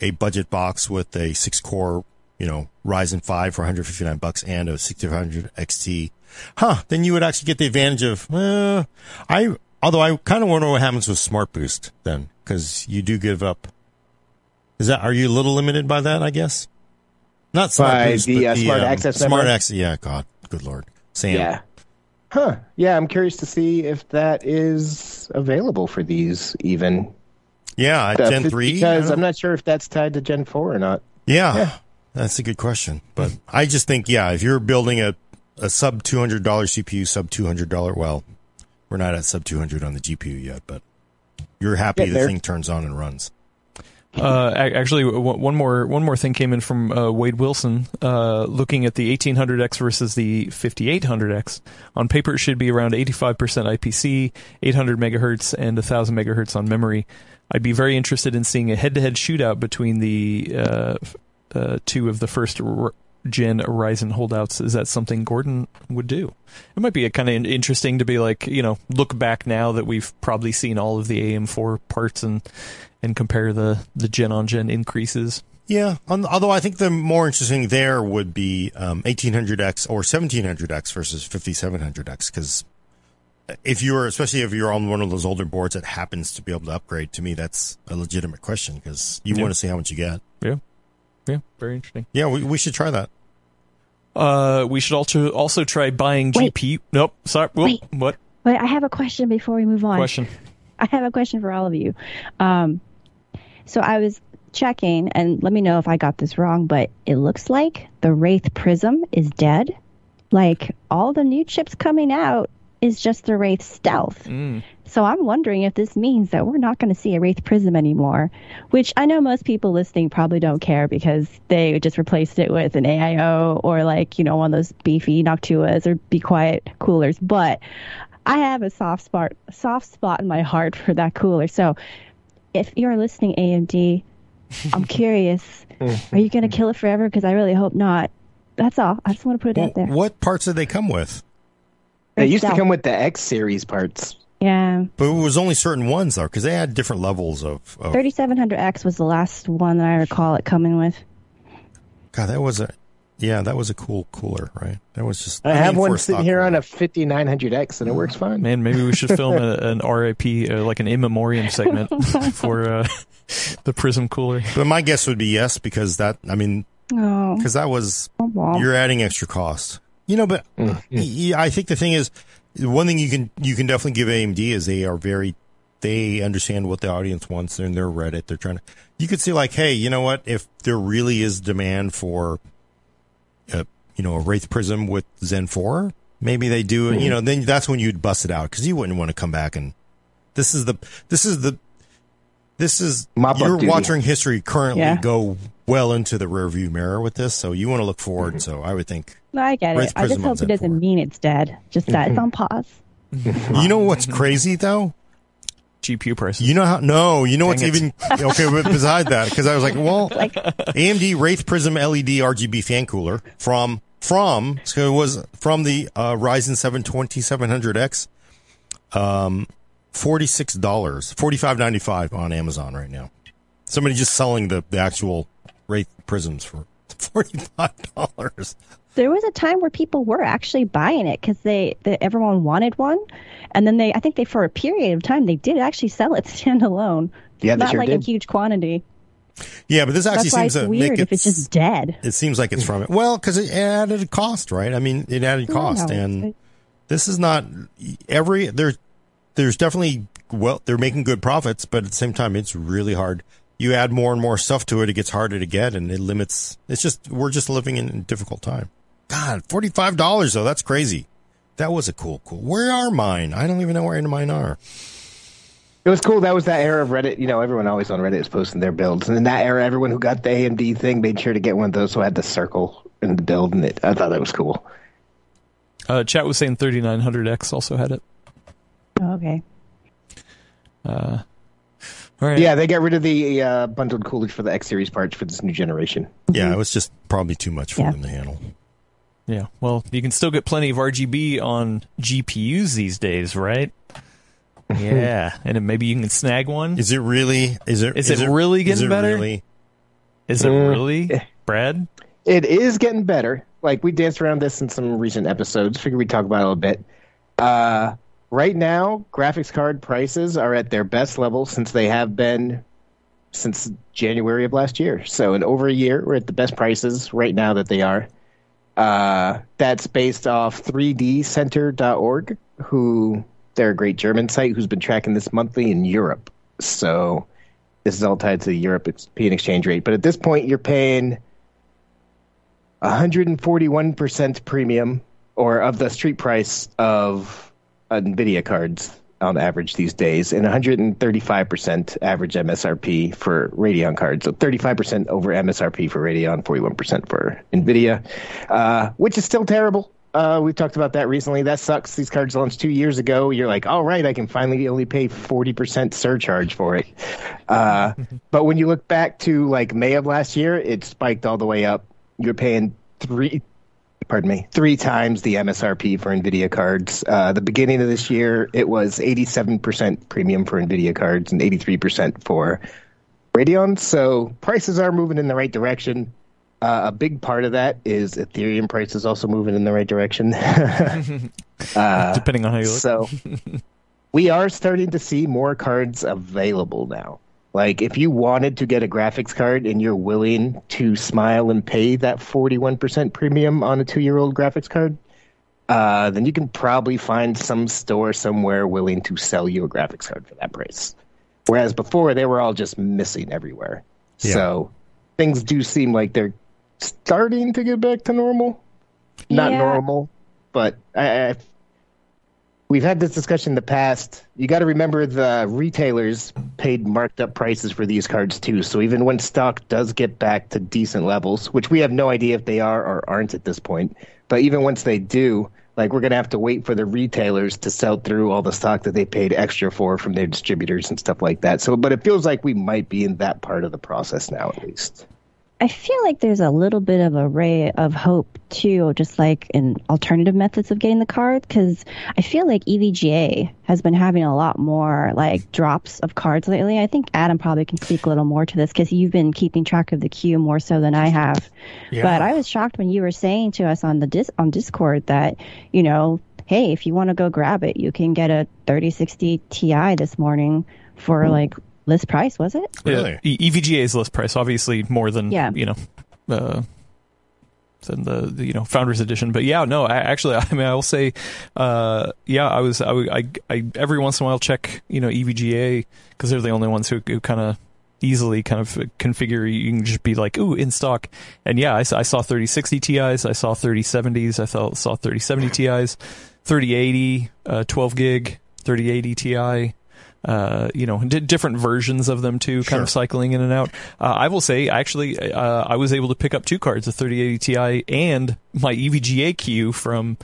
a budget box with a six core, you know, Ryzen five for 159 bucks and a 6500 XT, huh? Then you would actually get the advantage of. Uh, I although I kind of wonder what happens with Smart Boost then because you do give up. Is that are you a little limited by that? I guess. Not smart By boost, the, uh, smart um, access Smart access. Yeah, God, good lord, SAM. Yeah. Huh. Yeah, I'm curious to see if that is available for these even. yeah. Uh, Gen three, Because I'm not sure if that's tied to Gen 4 or not. Yeah, Yeah. that's a good question. But I just think, yeah, if you're building a, a sub two hundred dollar CPU, sub two hundred dollar, well, we're not at sub two hundred on the GPU yet, but you're happy Get the there. thing turns on and runs. Uh, actually, one more one more thing came in from uh, Wade Wilson, uh, looking at the 1800X versus the 5800X. On paper, it should be around 85% IPC, 800 megahertz, and 1000 megahertz on memory. I'd be very interested in seeing a head-to-head shootout between the uh, uh, two of the first gen Ryzen holdouts. Is that something Gordon would do? It might be kind of interesting to be like, you know, look back now that we've probably seen all of the AM4 parts and and compare the the gen on gen increases. Yeah, on, although I think the more interesting there would be um, 1800X or 1700X versus 5700X because if you're, especially if you're on one of those older boards that happens to be able to upgrade, to me that's a legitimate question because you Yeah. want to see how much you get. Yeah, yeah, very interesting. Yeah, we, we should try that. Uh, we should also also try buying Wait. GPU. Nope, sorry. Whoop, Wait. what But I have a question before we move on. question? I have a question for all of you. Um, so I was checking, and let me know if I got this wrong, but it looks like the Wraith Prism is dead. Like all the new chips coming out is just the Wraith Stealth. Mm. So I'm wondering if this means that we're not going to see a Wraith Prism anymore, which I know most people listening probably don't care because they just replaced it with an AIO or like, you know, one of those beefy Noctuas or Be Quiet coolers. But I have a soft spot, soft spot in my heart for that cooler. So if you're listening, AMD, I'm curious, are you going to kill it forever? Because I really hope not. That's all. I just want to put it Well, out there. what parts did they come with? They used to come with the X series parts. Yeah. But it was only certain ones though, because they had different levels of. of 3700X was the last one that I recall it coming with. God, that was a, yeah, that was a cool cooler, right? That was just. I have one sitting stock here on a 5900X and it works fine. Man, maybe we should film a, an RIP, uh, like an in memoriam segment for uh, the Prism cooler. But my guess would be yes, because that, I mean, Oh, because that was wow. you're adding extra cost. You know, but yeah, I think the thing is, one thing you can you can definitely give AMD is they are very they understand what the audience wants and they're Reddit. They're trying to. You could see like, hey, you know what? If there really is demand for, a, you know, a Wraith Prism with Zen four, maybe they do. it. You mm-hmm. know, then that's when you'd bust it out because you wouldn't want to come back and this is the this is the this is Mop you're watching history currently Yeah. go well into the rearview mirror with this, so you want to look forward. Mm-hmm. So I would think. No, I get Wraith it. I just Prism hope it doesn't Z4. mean it's dead. Just that it's on pause. You know what's crazy though? GPU prices. You know how? No, you know what's Dang even okay. But beside that, because I was like, well, AMD Wraith Prism E LED RGB fan cooler from from so it was from the uh, Ryzen 7 2700X, um, forty six dollars, forty five ninety five on Amazon right now. Somebody just selling the the actual Wraith Prisms for forty five dollars. There was a time where people were actually buying it because they, they everyone wanted one, and then they I think they for a period of time they did actually sell it standalone. Yeah, not sure like did. in huge quantity. Yeah, but this actually That's why seems it's to weird make it. if it's just dead. it seems like it's from it. Well, because it added a cost, right? I mean, it added cost, No, and this is not every there's there's definitely well they're making good profits, but at the same time, it's really hard. You add more and more stuff to it, it gets harder to get, and it limits. It's just we're just living in a difficult time. God, forty five dollars though, that's crazy. That was a cool, cool. Where are mine? I don't even know where any of mine are. It was cool. That was that era of Reddit. You know, everyone always on Reddit is posting their builds. And in that era, everyone who got the AMD thing made sure to get one of those so I had the circle in the build. And it, I thought that was cool. Uh, chat was saying 3900X also had it. Oh, okay. All right. Yeah, they got rid of the uh, bundled coolers for the X series parts for this new generation. Yeah, it was just probably too much for Yeah. them to handle. Yeah. Well, you can still get plenty of RGB on GPUs these days, right? Yeah, and maybe you can snag one. Is it really? Is it? Is, is it, it, really getting is it better? Really? Is it mm. really, Brad? It is getting better. Like we danced around this in some recent episodes. Figure we'd talk about it a little bit. Uh, right now, graphics card prices are at their best level since they have been since January of last year. So in over a year, we're at the best prices right now that they are. Uh, that's based off 3dcenter.org, who they're a great German site who's been tracking this monthly in Europe. So this is all tied to the European exchange rate. But at this point, you're paying 141% premium or of the street price of NVIDIA cards on average these days, and 135% average MSRP for Radeon cards. So 35% over MSRP for Radeon, 41% for NVIDIA, uh, which is still terrible. Uh, we've talked about that recently. That sucks. These cards launched two years ago. You're like, all right, I can finally only pay 40% surcharge for it. Uh, but when you look back to like May of last year, it spiked all the way up. You're paying three pardon me, three times the MSRP for NVIDIA cards. Uh, the beginning of this year, it was 87% premium for NVIDIA cards and 83% for Radeon. So prices are moving in the right direction. Uh, a big part of that is Ethereum prices also moving in the right direction. uh, Depending on how you look. So we are starting to see more cards available now. Like if you wanted to get a graphics card and you're willing to smile and pay that 41% premium on a 2-year-old graphics card, uh, then you can probably find some store somewhere willing to sell you a graphics card for that price. Whereas before they were all just missing everywhere. Yeah. So things do seem like they're starting to get back to normal. Not yeah. normal, but I, I we've had this discussion in the past. You got to remember the retailers paid marked up prices for these cards too. So even when stock does get back to decent levels, which we have no idea if they are or aren't at this point, but even once they do, like we're going to have to wait for the retailers to sell through all the stock that they paid extra for from their distributors and stuff like that. So, but it feels like we might be in that part of the process now, at least. I feel like there's a little bit of a ray of hope too, just like in alternative methods of getting the card, because I feel like EVGA has been having a lot more like drops of cards lately. I think Adam probably can speak a little more to this because you've been keeping track of the queue more so than I have. Yeah. But I was shocked when you were saying to us on the dis- on Discord that you know, hey, if you want to go grab it, you can get a 3060 Ti this morning for hmm. like list price, was it? Really? Yeah, EVGA's list price, obviously more than yeah. you know, uh, than the, the, you know founders edition. But yeah, no, I, actually, I mean, I will say, uh, yeah, I was, I, I, I, every once in a while check you know EVGA because they're the only ones who, who kind of easily kind of configure. You can just be like, ooh, in stock. And yeah, I, I saw 3060 Ti's, I saw 3070s, I saw, saw 3070 Ti's, 3080, uh, 12 gig, 3080 Ti uh, you know, d- different versions of them too, kind sure. of cycling in and out. Uh, I will say, actually, uh, I was able to pick up two cards, a 3080 Ti and my EVGA queue from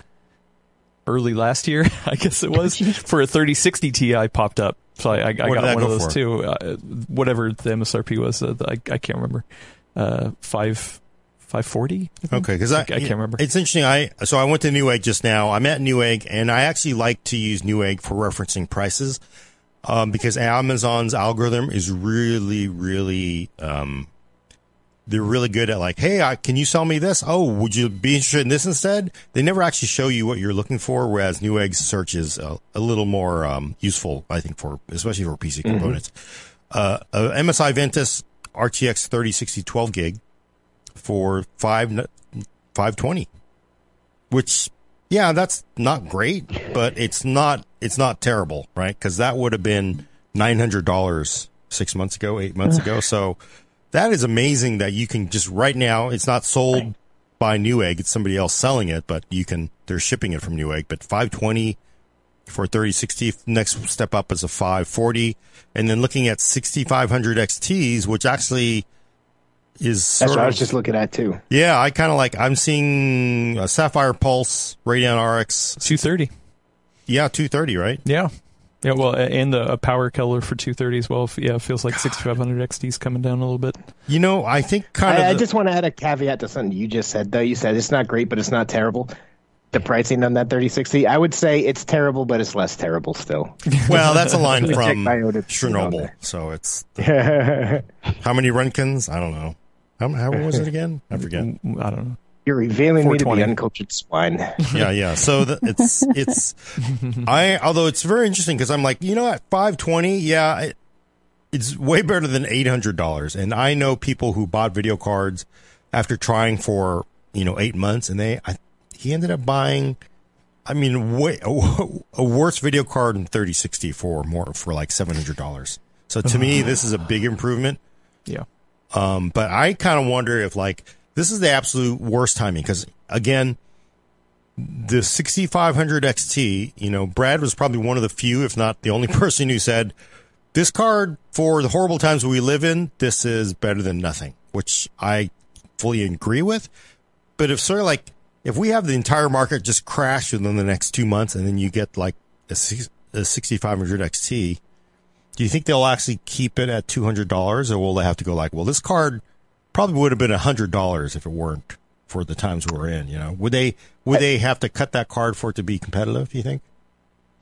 early last year, I guess it was, for a 3060 Ti popped up. So I, I, I got one go of those for? too. Uh, whatever the MSRP was, uh, I, I can't remember. Uh, five. 540 okay because I, I, can't remember it's interesting i so i went to newegg just now i'm at newegg and i actually like to use newegg for referencing prices um, because Amazon's algorithm is really, really, um, they're really good at like, hey, I, can you sell me this? Oh, would you be interested in this instead? They never actually show you what you're looking for, whereas Newegg's search is a, a little more um, useful, I think, for especially for PC mm-hmm. components. Uh, uh, MSI Ventus RTX 3060 12 gig for five 520, which yeah, that's not great, but it's not it's not terrible, right? Because that would have been nine hundred dollars six months ago, eight months ago. So that is amazing that you can just right now. It's not sold by Newegg; it's somebody else selling it, but you can. They're shipping it from Newegg. But five twenty for thirty sixty. Next step up is a five forty, and then looking at sixty five hundred XTs, which actually is That's what of, I was just looking at too. Yeah, I kind of like. I'm seeing a Sapphire Pulse Radeon RX 230. Yeah, 230, right? Yeah. Yeah, well, and the a PowerColor for 230 as well. Yeah, it feels like 6500 XT is coming down a little bit. You know, I think kind I, of. I the- just want to add a caveat to something you just said, though. You said it's not great, but it's not terrible. The pricing on that 3060, I would say it's terrible, but it's less terrible still. well, that's a line from my Oda tweet on Chernobyl. So it's You're how many Runkins? I don't know. How, how was it again? I forget. I don't know. You're revealing me to be uncultured swine. yeah, yeah. So the, it's it's I although it's very interesting because I'm like you know at 520, yeah, it, it's way better than eight hundred dollars. And I know people who bought video cards after trying for you know eight months, and they I, he ended up buying. I mean, way, a, worse video card in 3060 for more for like seven hundred dollars. So to me, this is a big improvement. Yeah. Um, but I kind of wonder if like this is the absolute worst timing because again, the 6500 XT, you know, Brad was probably one of the few, if not the only person who said this card for the horrible times we live in, this is better than nothing, which I fully agree with. But if sort of like, if we have the entire market just crash within the next two months and then you get like a, a 6500 XT, do you think they'll actually keep it at two hundred dollars, or will they have to go like, well, this card probably would have been hundred dollars if it weren't for the times we're in? You know, would they would they have to cut that card for it to be competitive? Do you think?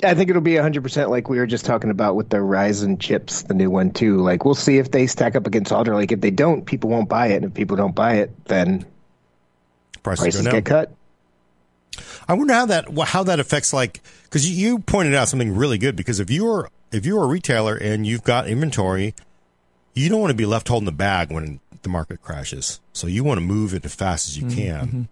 I think it'll be 100% like we were just talking about with the Ryzen chips, the new one too. Like we'll see if they stack up against Alder. Like if they don't, people won't buy it. And if people don't buy it, then Prices, prices down. get cut. I wonder how that how that affects like because you, you pointed out something really good because if you're if you're a retailer and you've got inventory, you don't want to be left holding the bag when the market crashes. So you want to move it as fast as you mm-hmm, can. Mm-hmm.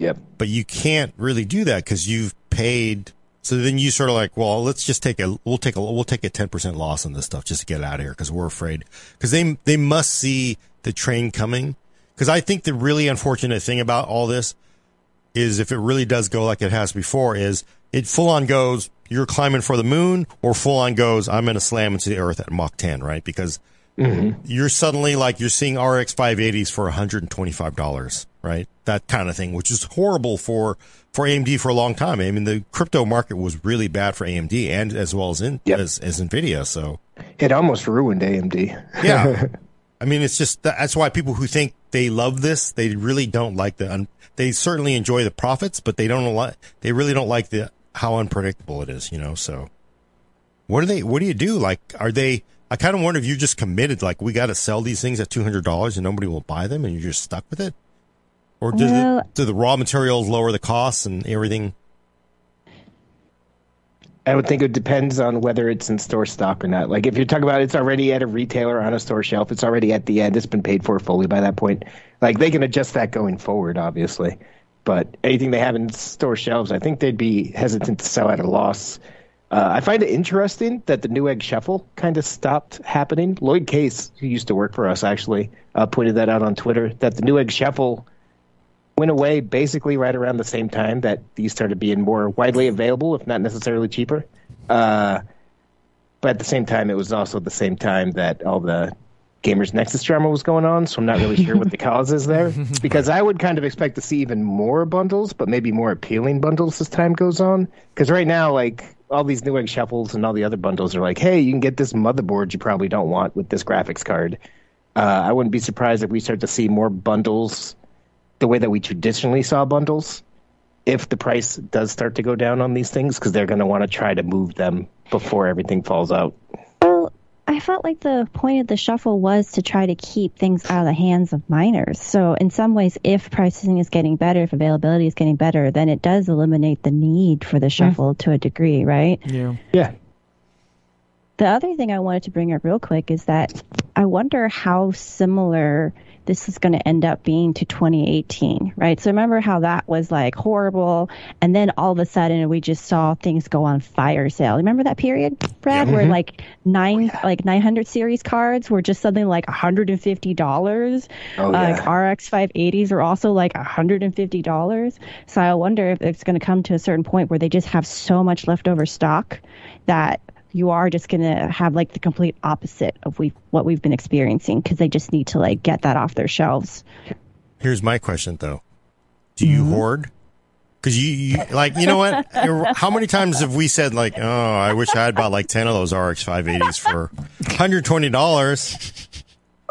Yep. but you can't really do that because you've paid. So then you sort of like, well, let's just take a, we'll take a, we'll take a 10% loss on this stuff just to get out of here because we're afraid. Because they, they must see the train coming. Because I think the really unfortunate thing about all this is if it really does go like it has before, is it full on goes, you're climbing for the moon, or full on goes, I'm going to slam into the earth at Mach 10, right? Because mm-hmm. you're suddenly like you're seeing RX 580s for $125, right? That kind of thing, which is horrible for for AMD for a long time. I mean, the crypto market was really bad for AMD and as well as in, Yep. as, as Nvidia. So It almost ruined AMD. yeah, I mean, it's just that's why people who think they love this, they really don't like the. They certainly enjoy the profits, but they don't like. They really don't like the how unpredictable it is. You know, so what do they? What do you do? Like, are they? I kind of wonder if you're just committed. Like, we got to sell these things at two hundred dollars, and nobody will buy them, and you're just stuck with it. Or do Well- the do the raw materials lower the costs and everything? I would think it depends on whether it's in store stock or not. Like if you're talking about it's already at a retailer on a store shelf, it's already at the end, it's been paid for fully by that point. Like they can adjust that going forward, obviously. But anything they have in store shelves, I think they'd be hesitant to sell at a loss. Uh, I find it interesting that the Newegg Shuffle kind of stopped happening. Lloyd Case, who used to work for us, actually uh, pointed that out on Twitter. That the Newegg Shuffle went away basically right around the same time that these started being more widely available, if not necessarily cheaper. Uh, but at the same time, it was also the same time that all the Gamers Nexus drama was going on. So I'm not really sure what the cause is there. Because I would kind of expect to see even more bundles, but maybe more appealing bundles as time goes on. Because right now, like all these Newegg shuffles and all the other bundles are like, hey, you can get this motherboard you probably don't want with this graphics card. Uh, I wouldn't be surprised if we start to see more bundles the way that we traditionally saw bundles if the price does start to go down on these things because they're going to want to try to move them before everything falls out. Well, I felt like the point of the shuffle was to try to keep things out of the hands of miners. So, in some ways, if pricing is getting better, if availability is getting better, then it does eliminate the need for the hmm. shuffle to a degree, right? Yeah. Yeah. The other thing I wanted to bring up real quick is that I wonder how similar this is going to end up being to 2018, right? So remember how that was like horrible, and then all of a sudden we just saw things go on fire sale. Remember that period, Brad, where mm-hmm. like nine oh, like 900 series cards were just something like 150 dollars. Oh, Like yeah. RX 580s are also like 150 dollars. So I wonder if it's going to come to a certain point where they just have so much leftover stock that you are just going to have like the complete opposite of we what we've been experiencing because they just need to like get that off their shelves. Here's my question though: Do you Mm-hmm. hoard? Because you, you, like, you know what? How many times have we said like, oh, I wish I had bought like ten of those RX 580s for 120 dollars?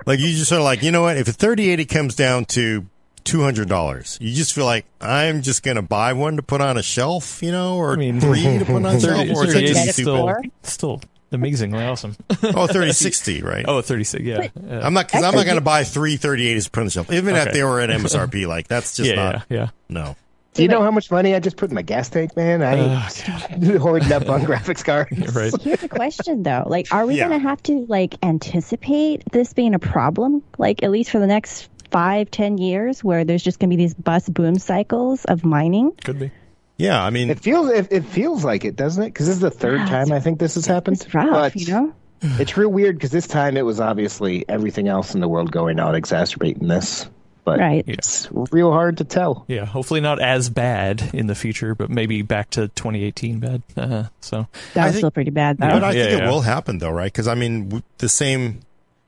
Like you just sort of like, you know what? If a 3080 comes down to two hundred dollars, you just feel like I'm just gonna buy one to put on a shelf, you know, or I mean, three to put on a shelf, or is that 30 just is stupid? still, still amazingly awesome. Oh, 3060, right? oh, 36, yeah. Uh, I'm not because I'm not going to buy three 3080s to put on the shelf, even if they were at MSRP. Like that's just yeah, not yeah, yeah. no. Do you know how much money I just put in my gas tank, man? I Oh, ain't hoarding up on graphics cards. Right. Here's a question though. Like, are we Yeah. going to have to like anticipate this being a problem? Like, at least for the next five, ten years, where there's just going to be these bust boom cycles of mining? Could be. Yeah, I mean, It feels it, it feels like it, doesn't it? Because this is the third Yeah, time I think this has happened. It's rough, But you know. it's real weird because this time it was obviously everything else in the world going on exacerbating this. But Right. it's real hard to tell. Yeah, hopefully not as bad in the future, but maybe back to 2018 bad. Uh, so That was think- still pretty bad though. but I Yeah, think it will happen though, right? Because I mean, the same.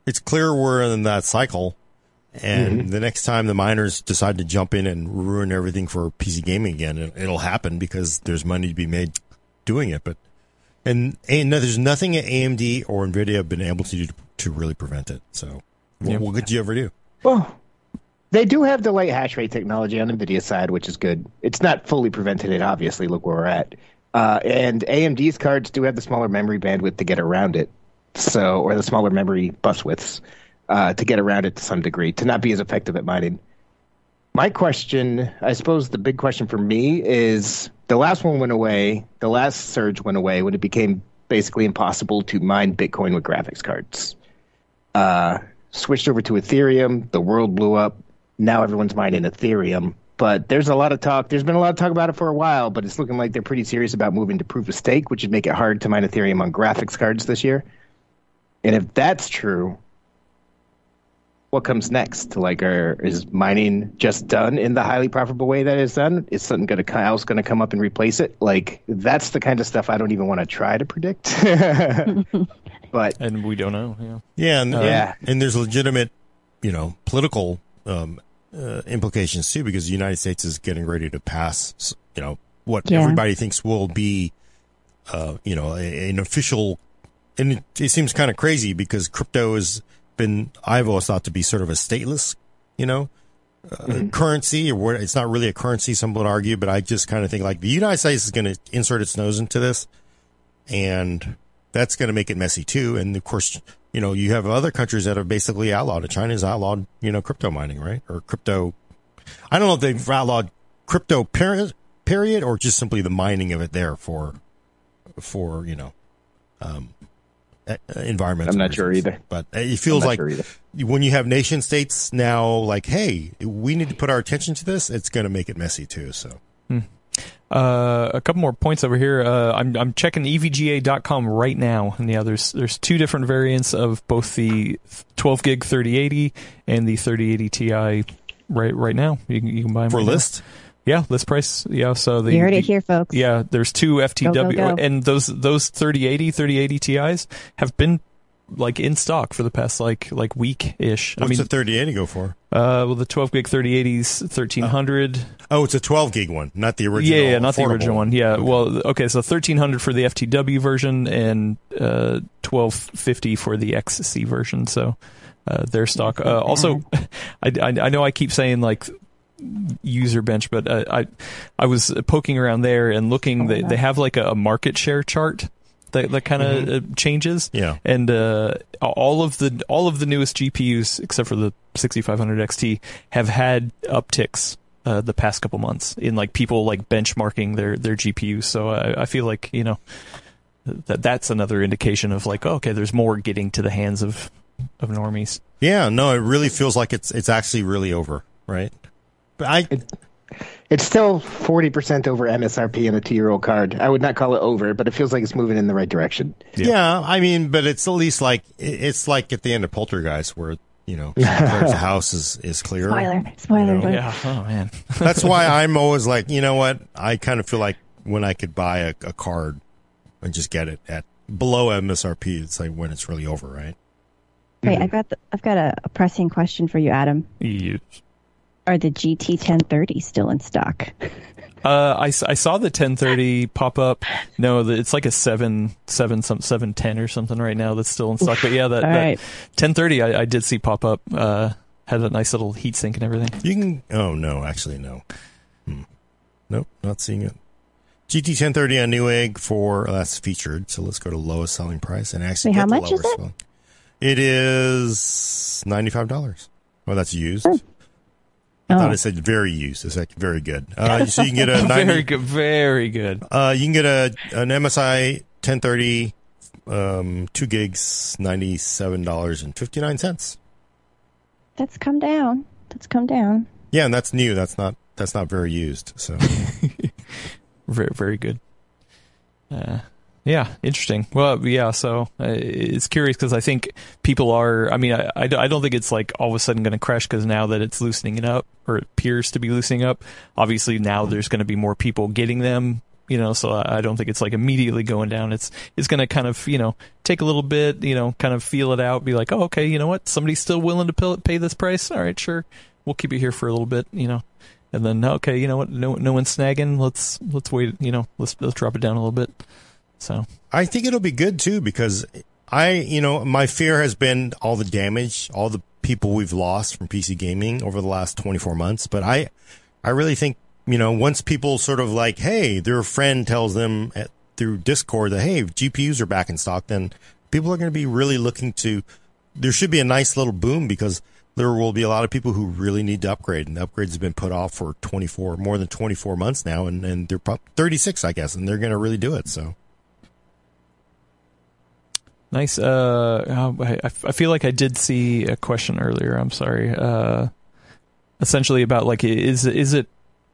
It's clear we're in that cycle, and the next time the miners decide to jump in and ruin everything for PC gaming again, it, it'll happen because there's money to be made doing it. But and, and no, there's nothing that AMD or Nvidia have been able to do to really prevent it. So, what, Yeah. what could you ever do? Well, they do have delayed hash rate technology on Nvidia side, which is good. It's not fully prevented it, obviously. Look where we're at. Uh, and AMD's cards do have the smaller memory bandwidth to get around it, so or the smaller memory bus widths uh, to get around it to some degree to not be as effective at mining. My question, I suppose, the big question for me is the last one went away. The last surge went away when it became basically impossible to mine Bitcoin with graphics cards uh, switched over to Ethereum. The world blew up. Now everyone's mining Ethereum. But there's a lot of talk. There's been a lot of talk about it for a while, but it's looking like they're pretty serious about moving to proof of stake, which would make it hard to mine Ethereum on graphics cards this year. And if that's true, what comes next? Like, are, is mining just done in the highly profitable way that it's done? Is something going to else going to come up and replace it? Like, that's the kind of stuff I don't even want to try to predict. but and we don't know. Yeah. Yeah, and, Yeah. and, and there's legitimate, you know, political um, uh, implications too, because the United States is getting ready to pass, you know, what Yeah. everybody thinks will be, uh, you know, a, an official. And it, it seems kind of crazy because crypto has been, I've always thought to be sort of a stateless, you know, uh, currency, or what, it's not really a currency. Some would argue, but I just kind of think like the United States is going to insert its nose into this, and that's going to make it messy too. And of course, you know, you have other countries that have basically outlawed it. China's outlawed, you know, crypto mining, right? Or crypto. I don't know if they've outlawed crypto period, period, or just simply the mining of it there for, for you know, um, environmental. I'm not sure either. But it feels like sure when you have nation states now, like, hey, we need to put our attention to this. It's going to make it messy too. So. Uh, a couple more points over here. Uh, I'm I'm checking evga.com right now, and yeah, there's there's two different variants of both the 12 gig 3080 and the 3080 Ti right right now. You can you can buy them For right now. list, Yeah, list price. Yeah, so the you heard the- it here, folks. Yeah, there's two FTW, Go, go, go. and those those 3080 3080 Ti's have been like in stock for the past like like week ish. I what's mean, the 3080 go for? uh, well, the 12 gig 3080s 1300. Oh, it's a 12 gig one, not the original. Yeah, yeah, not the original one. Yeah, well, okay, so thirteen hundred for the FTW version and uh, twelve fifty for the XC version. So uh, their stock. Uh, also, I, I I know I keep saying like user bench, but uh, I I was poking around there and looking. They they have like a, a market share chart. That, that kind of uh, changes, Yeah. and uh, all of the all of the newest GPUs, except for the 6500 XT, have had upticks uh, the past couple months in like people like benchmarking their their GPUs. So I, I feel like you know that that's another indication of like oh, okay, there's more getting to the hands of of normies. Yeah, no, it really feels like it's it's actually really over, right? But I It's still 40% over MSRP in a two year old card. I would not call it over, but it feels like it's moving in the right direction. yeah. I mean, but it's at least like it's like at the end of Poltergeist where you know the house is is clear. Spoiler, spoiler. alert. Yeah. Oh man. That's why I'm always like, you know what? I kind of feel like when I could buy a, a card and just get it at below MSRP, it's like when it's really over, right? Wait, mm-hmm. I've got the, I've got a, a pressing question for you, Adam. You- Are the GT 1030 still in stock? Uh, I, I saw the 1030 pop up. No, the, it's like a seven seven some seven ten or something right now that's still in stock. But yeah, that, that right. 1030 I, I did see pop up. Uh, had a nice little heat sink and everything. You can. Oh no, actually no. Hmm. Nope, not seeing it. GT 1030 on Newegg for uh, that's featured. So let's go to lowest selling price and actually Wait, get how the much is lowest it? one. It is ninety five dollars. Well, that's used. Oh. I thought Oh. it said very used. It's like very good. Uh, so you can get a 90, Very good. Very good. Uh, you can get a an MSI 1030, um, two gigs, ninety seven dollars and fifty nine cents. That's come down. That's come down. Yeah, and that's new. That's not that's not very used. So Very very good. Uh, yeah, interesting. Well, yeah. So uh, it's curious because I think people are. I mean, I, I, don't think it's like all of a sudden going to crash because now that it's loosening it up or it appears to be loosening up. Obviously, now there's going to be more people getting them. You know, so I don't think it's like immediately going down. It's it's going to kind of you know take a little bit. You know, kind of feel it out. Be like, oh, okay, you know what? Somebody's still willing to pay this price. All right, sure. We'll keep it here for a little bit. You know, and then okay, you know what? No, no one's snagging. Let's let's wait. You know, let's let's drop it down a little bit. So I think it'll be good too because I, you know, my fear has been all the damage, all the people we've lost from PC gaming over the last 24 months. But I, I really think, you know, once people sort of like, hey, their friend tells them at, through Discord that, hey, GPUs are back in stock, then people are going to be really looking to, there should be a nice little boom because there will be a lot of people who really need to upgrade and the upgrades have been put off for 24, more than 24 months now. And, and they're 36, I guess, and they're going to really do it. So. Nice. Uh, I, I feel like I did see a question earlier. I'm sorry. Uh, essentially about like is is it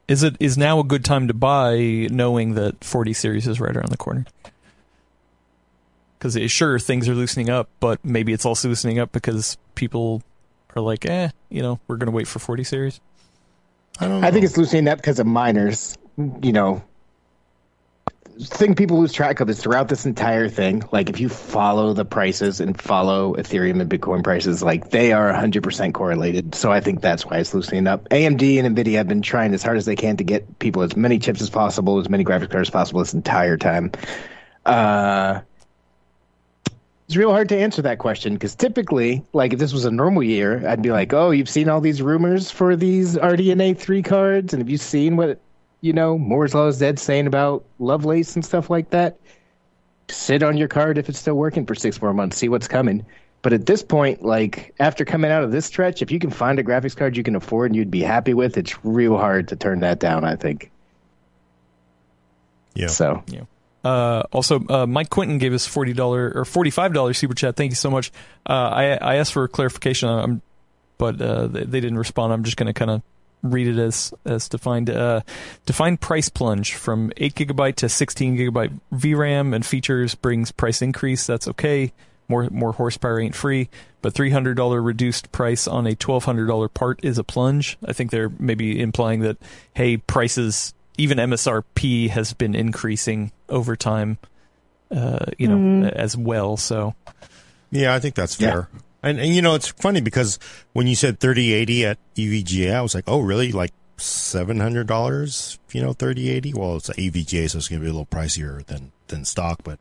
is it is now a good time to buy knowing that 40 series is right around the corner? Because sure things are loosening up, but maybe it's also loosening up because people are like, eh, you know, we're gonna wait for 40 series. I don't I think it's loosening up because of miners. You know, thing people lose track of is throughout this entire thing. Like, if you follow the prices and follow Ethereum and Bitcoin prices, like they are 100% correlated. So I think that's why it's loosening up. AMD and Nvidia have been trying as hard as they can to get people as many chips as possible, as many graphics cards as possible this entire time. Uh, it's real hard to answer that question because typically, like if this was a normal year, I'd be like, "Oh, you've seen all these rumors for these RDNA three cards, and have you seen what you know Moore's Law is dead saying about Lovelace and stuff like that?" Sit on your card if it's still working for six more months, see what's coming. But at this point, like after coming out of this stretch, if you can find a graphics card you can afford and you'd be happy with, it's real hard to turn that down. I think. Yeah. So Uh, also, uh, Mike Quinton gave us forty dollar or forty five dollar super chat. Thank you so much. Uh, I I asked for clarification, um, but uh, they, they didn't respond. I'm just going to kind of read it as as defined. Uh, defined price plunge from eight gigabyte to sixteen gigabyte VRAM and features brings price increase. That's okay. More more horsepower ain't free, but three hundred dollar reduced price on a twelve hundred dollar part is a plunge. I think they're maybe implying that hey, prices even MSRP has been increasing over time, uh, you know, as well. So Yeah, I think that's Yeah. And, and you know, it's funny because when you said 3080 at EVGA, I was like, oh, really? Like $700, you know, 3080? Well, it's a EVGA, so it's going to be a little pricier than, than stock. But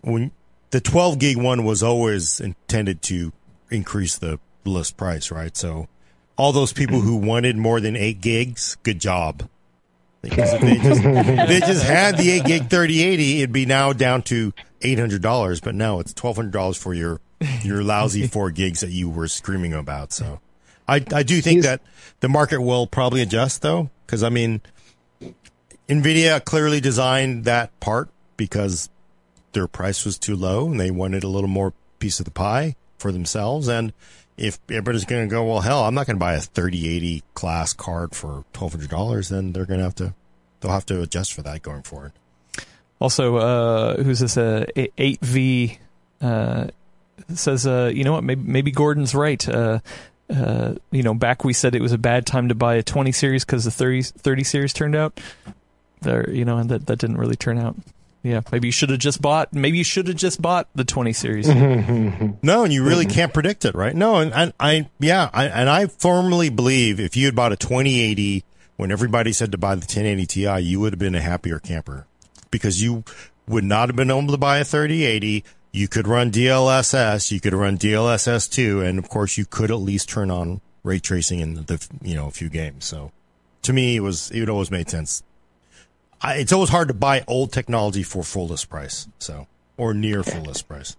when the 12 gig one was always intended to increase the list price, right? So all those people who wanted more than eight gigs, good job. Because if they just, they just had the 8 gig 3080, it'd be now down to $800, but now it's $1,200 for your, your lousy four gigs that you were screaming about. So I, I do think He's- that the market will probably adjust though. Cause I mean, NVIDIA clearly designed that part because their price was too low and they wanted a little more piece of the pie for themselves. And if everybody's going to go, well, hell, I'm not going to buy a 3080 class card for $1,200, then they're going to have to, they'll have to adjust for that going forward. also, uh, who's this? Uh, eight V uh, says, uh, you know what? Maybe, maybe Gordon's right. Uh, uh, you know, back we said it was a bad time to buy a 20 series because the 30, 30 series turned out. There, you know, and that that didn't really turn out. Yeah, maybe you should have just bought. Maybe you should have just bought the 20 series. No, and you really can't predict it, right? No, and, and I, yeah, I, and I firmly believe if you had bought a 2080 when everybody said to buy the 1080 Ti, you would have been a happier camper because you would not have been able to buy a 3080. You could run DLSS, you could run DLSS 2, and of course you could at least turn on ray tracing in the, you know, a few games. So to me, it was, it always made sense. I, it's always hard to buy old technology for full list price. So, or near full list price.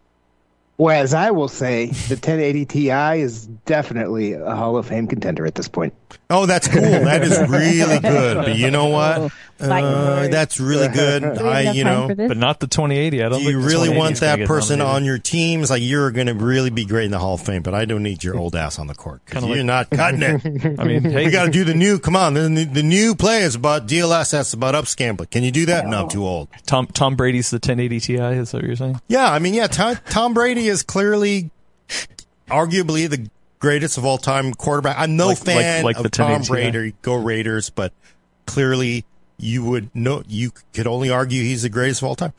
Whereas I will say the 1080 Ti is definitely a Hall of Fame contender at this point. Oh, that's cool. That is really good. But you know what? Uh, that's really good. I, you know, but not the 2080. I don't. Do you really want that person on your team? It's like you're going to really be great in the Hall of Fame, but I don't need your old ass on the court. You're like, not cutting it. I mean, hey, we got to do the new. Come on, the, the new play is about DLS. That's about upscam. But can you do that? No, I'm too old. Tom Tom Brady's the 1080 Ti. Is that what you're saying? Yeah, I mean, yeah. Tom, Tom Brady is clearly, arguably the greatest of all time quarterback. I'm no Like- fan like- like of the Tom 1080 Ti. Brady. Go Raiders, but clearly you would know you could only argue he's the greatest of all time.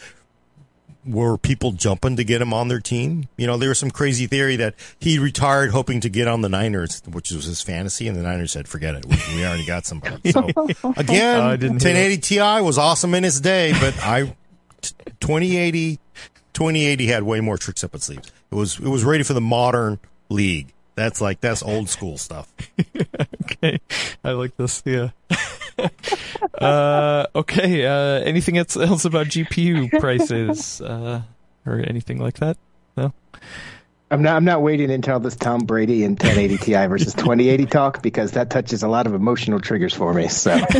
Were people jumping to get him on their team? You know, there was some crazy theory that he retired hoping to get on the Niners, which was his fantasy, and the Niners said, "Forget it, we, we already got somebody." So again, I didn't hear 1080 Ti was awesome in its day, but I 2080 2080 had way more tricks up its sleeves. It was it was ready for the modern league. That's like that's old school stuff. okay, I like this. Yeah. uh, okay. Uh, anything else, about GPU prices uh, or anything like that? No. I'm not. I'm not waiting until this Tom Brady and 1080 Ti versus 2080 talk because that touches a lot of emotional triggers for me. So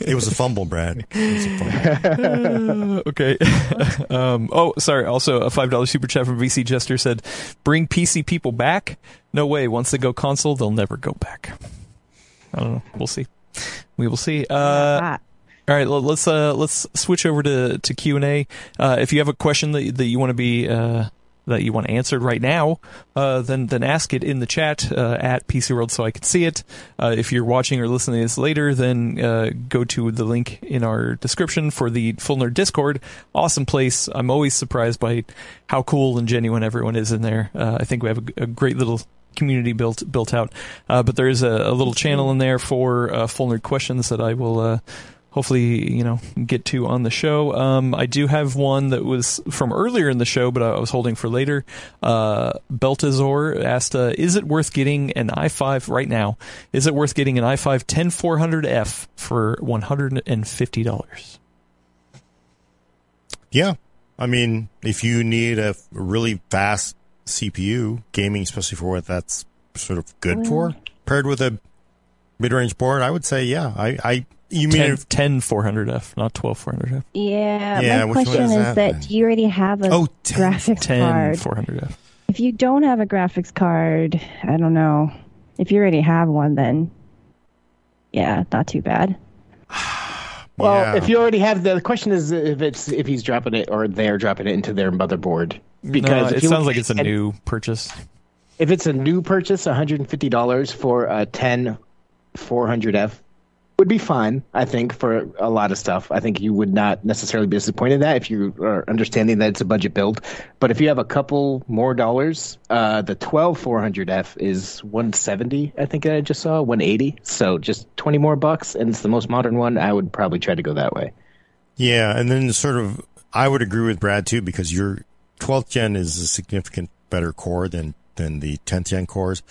It was a fumble, Brad. A fumble. Uh, okay. um, oh, sorry. Also, a five dollar super chat from VC Jester said, "Bring PC people back? No way. Once they go console, they'll never go back." I don't know. We'll see. We will see. Uh, all right, let's uh, let's switch over to to Q and A. Uh, if you have a question that that you want to be uh, that you want answered right now, uh, then then ask it in the chat uh, at PC World so I can see it. Uh, if you're watching or listening to this later, then uh, go to the link in our description for the Full Nerd Discord. Awesome place. I'm always surprised by how cool and genuine everyone is in there. Uh, I think we have a, a great little community built built out. Uh, but there is a, a little channel in there for uh, Full Nerd questions that I will. Hopefully you know get to on the show. Um, I do have one that was from earlier in the show, but I was holding for later. Uh, Beltazor asked, uh, "Is it worth getting an i5 right now? Is it worth getting an i5 10400F for one hundred and fifty dollars?" Yeah, I mean, if you need a really fast CPU gaming, especially for what that's sort of good for, paired with a mid-range board, I would say, yeah. I, I you mean 10, if, 10 400F, not 12 400F. yeah, Yeah, my which question is is that that, do you already have a Oh, 10, graphics 10 card? 400F. If you don't have a graphics card, I don't know. If you already have one, then yeah, not too bad. Well, Yeah. if you already have the, the question is if it's if he's dropping it or they're dropping it into their motherboard. Because no, it sounds look like it's a and new purchase. If it's a new purchase, $150 for a 10 400F would be fine. I think for a lot of stuff. I think you would not necessarily be disappointed in that if you are understanding that it's a budget build. But if you have a couple more dollars, uh, the 12 400F is 170. I think I just saw 180. So just 20 more bucks, and it's the most modern one. I would probably try to go that way. yeah, and then sort of, I would agree with Brad too because your 12th gen is a significant better core than than the 10th gen cores.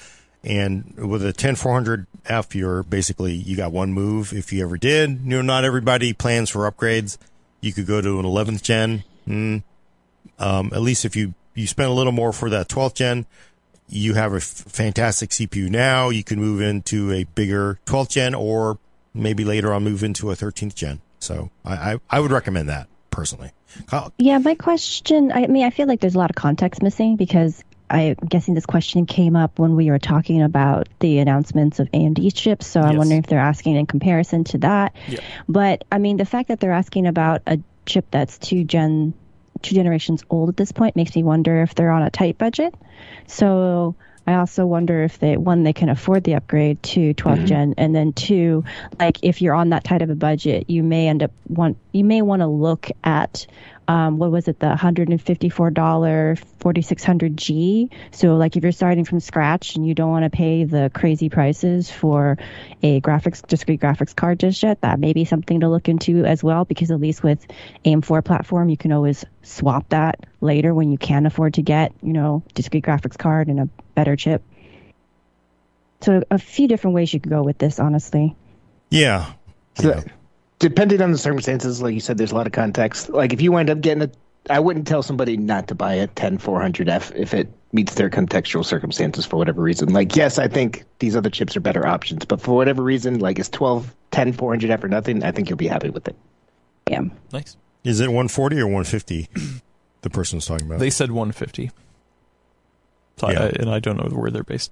And with a 10400F, you're basically, you got one move. If you ever did, you know, not everybody plans for upgrades. You could go to an 11th gen. Mm. Um, at least if you, you spend a little more for that 12th gen, you have a f- fantastic CPU now. You can move into a bigger 12th gen or maybe later on move into a 13th gen. So I, I, I would recommend that personally. Kyle, Yeah, my question. I mean, I feel like there's a lot of context missing because I'm guessing this question came up when we were talking about the announcements of AMD chips. So I'm wondering if they're asking in comparison to that. Yeah. But I mean, the fact that they're asking about a chip that's two gen, two generations old at this point makes me wonder if they're on a tight budget. So I also wonder if they one they can afford the upgrade to 12th mm-hmm. gen, and then two, like if you're on that tight of a budget, you may end up want you may want to look at um, what was it, the $154 4600G. So, like, if you're starting from scratch and you don't want to pay the crazy prices for a graphics, discrete graphics card just yet, that may be something to look into as well, because at least with AM4 platform, you can always swap that later when you can afford to get, you know, discrete graphics card and a better chip. So, a few different ways you could go with this, honestly. Yeah. So, yeah. Depending on the circumstances, like you said, there's a lot of context. Like if you wind up getting a, I wouldn't tell somebody not to buy a 10400F if it meets their contextual circumstances for whatever reason. Like, yes, I think these other chips are better options, but for whatever reason, like it's 12, 10, 400F or nothing, I think you'll be happy with it. Yeah. Nice. Is it 140 or 150? the person's talking about. They said 150. So Yeah. I, and I don't know where they're based.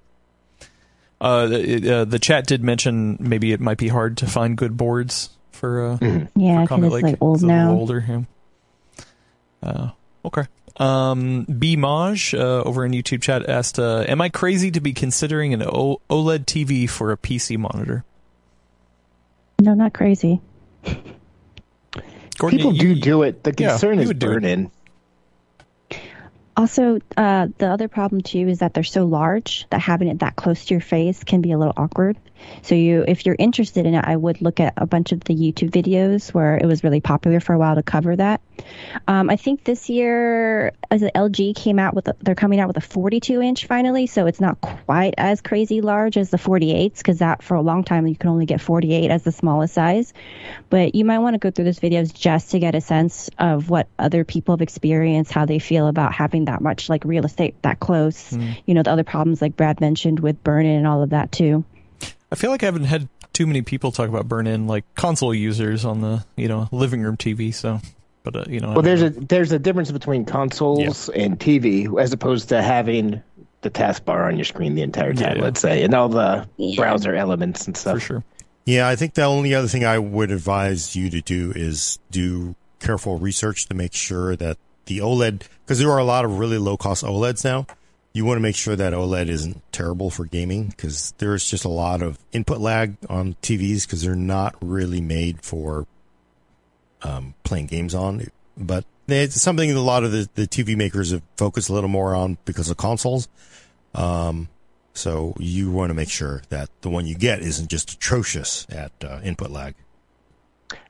Uh, the, uh, the chat did mention maybe it might be hard to find good boards for uh, Yeah, for Comet it's Lake. like old It's a little now. older. Yeah. Uh, okay. Um, B Maj uh, over in YouTube chat asked, uh, "Am I crazy to be considering an o- OLED TV for a PC monitor?" No, not crazy. Gordon, People you- do you- do it. The concern you is would burn in. Also, uh, the other problem too is that they're so large that having it that close to your face can be a little awkward. So you, if you're interested in it, I would look at a bunch of the YouTube videos where it was really popular for a while to cover that. Um, I think this year, as the LG came out with, a, they're coming out with a 42 inch finally, so it's not quite as crazy large as the 48s because that for a long time you could only get 48 as the smallest size. But you might want to go through those videos just to get a sense of what other people have experienced, how they feel about having that much like real estate that close. You know, the other problems like Brad mentioned with burn-in and all of that too. I feel like I haven't had too many people talk about burn-in like console users on the you know living room TV. So, but uh, you know, Well, there's a there's a difference between consoles and TV as opposed to having the taskbar on your screen the entire time, Yeah. let's say, and all the Yeah. browser elements and stuff. for sure. Yeah, I think the only other thing I would advise you to do is do careful research to make sure that the OLED, because there are a lot of really low cost OLEDs now. You want to make sure that OLED isn't terrible for gaming because there's just a lot of input lag on TVs because they're not really made for um, playing games on. But it's something that a lot of the, the TV makers have focused a little more on because of consoles. Um, so you want to make sure that the one you get isn't just atrocious at uh, input lag.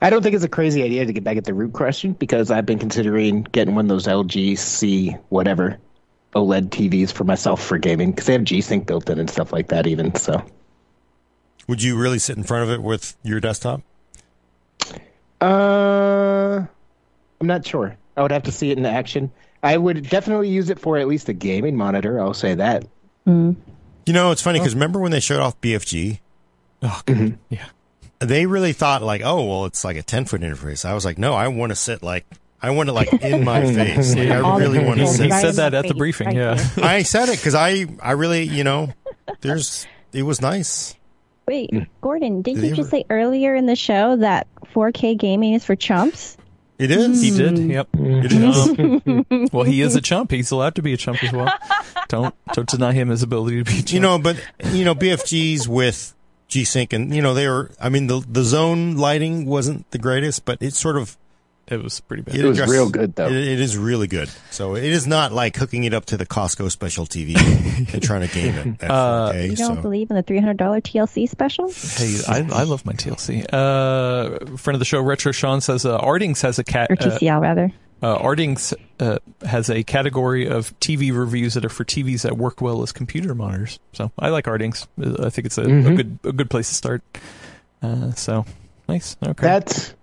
I don't think it's a crazy idea to get back at the root question because I've been considering getting one of those LG C whatever OLED TVs for myself for gaming because they have G Sync built in and stuff like that. Even so, Would you really sit in front of it with your desktop? uh, I'm not sure. I would have to see it in action. I would definitely use it for at least a gaming monitor. I'll say that. You know, it's funny because remember when they showed off BFG? Oh, God. yeah. They really thought like, oh, well, it's like a 10 foot interface. I was like, no, I want to sit like, I want it like in my face. Like, I really want to pixels sit. He said that at the briefing. right yeah. there. I said it because I, I really, you know, there's, it was nice. Wait, mm. Gordon, did Did you he just say earlier in the show that 4K gaming is for chumps? It is. He did. Yep. Mm. It is. Well, he is a chump. He's allowed to be a chump as well. Don't don't deny him his ability to be. A chump. you know, but you know, BFGs with G Sync and you know they were. I mean, the the zone lighting wasn't the greatest, but it sort of it was pretty bad. It was real good, though. It, it is really good. So it is not like hooking it up to the Costco special TV and trying to game it at Uh, 4K. You don't so. believe in the $300 TLC special? Hey, I, I love my TLC. Uh, friend of the show, Retro Sean says uh, RTINGS has a cat. Or Uh, TCL, rather. uh, RTINGS uh, has a category of TV reviews that are for TVs that work well as computer monitors. So I like RTINGS. Uh, I think it's a, a good a good place to start. Uh, so nice. Okay. That's.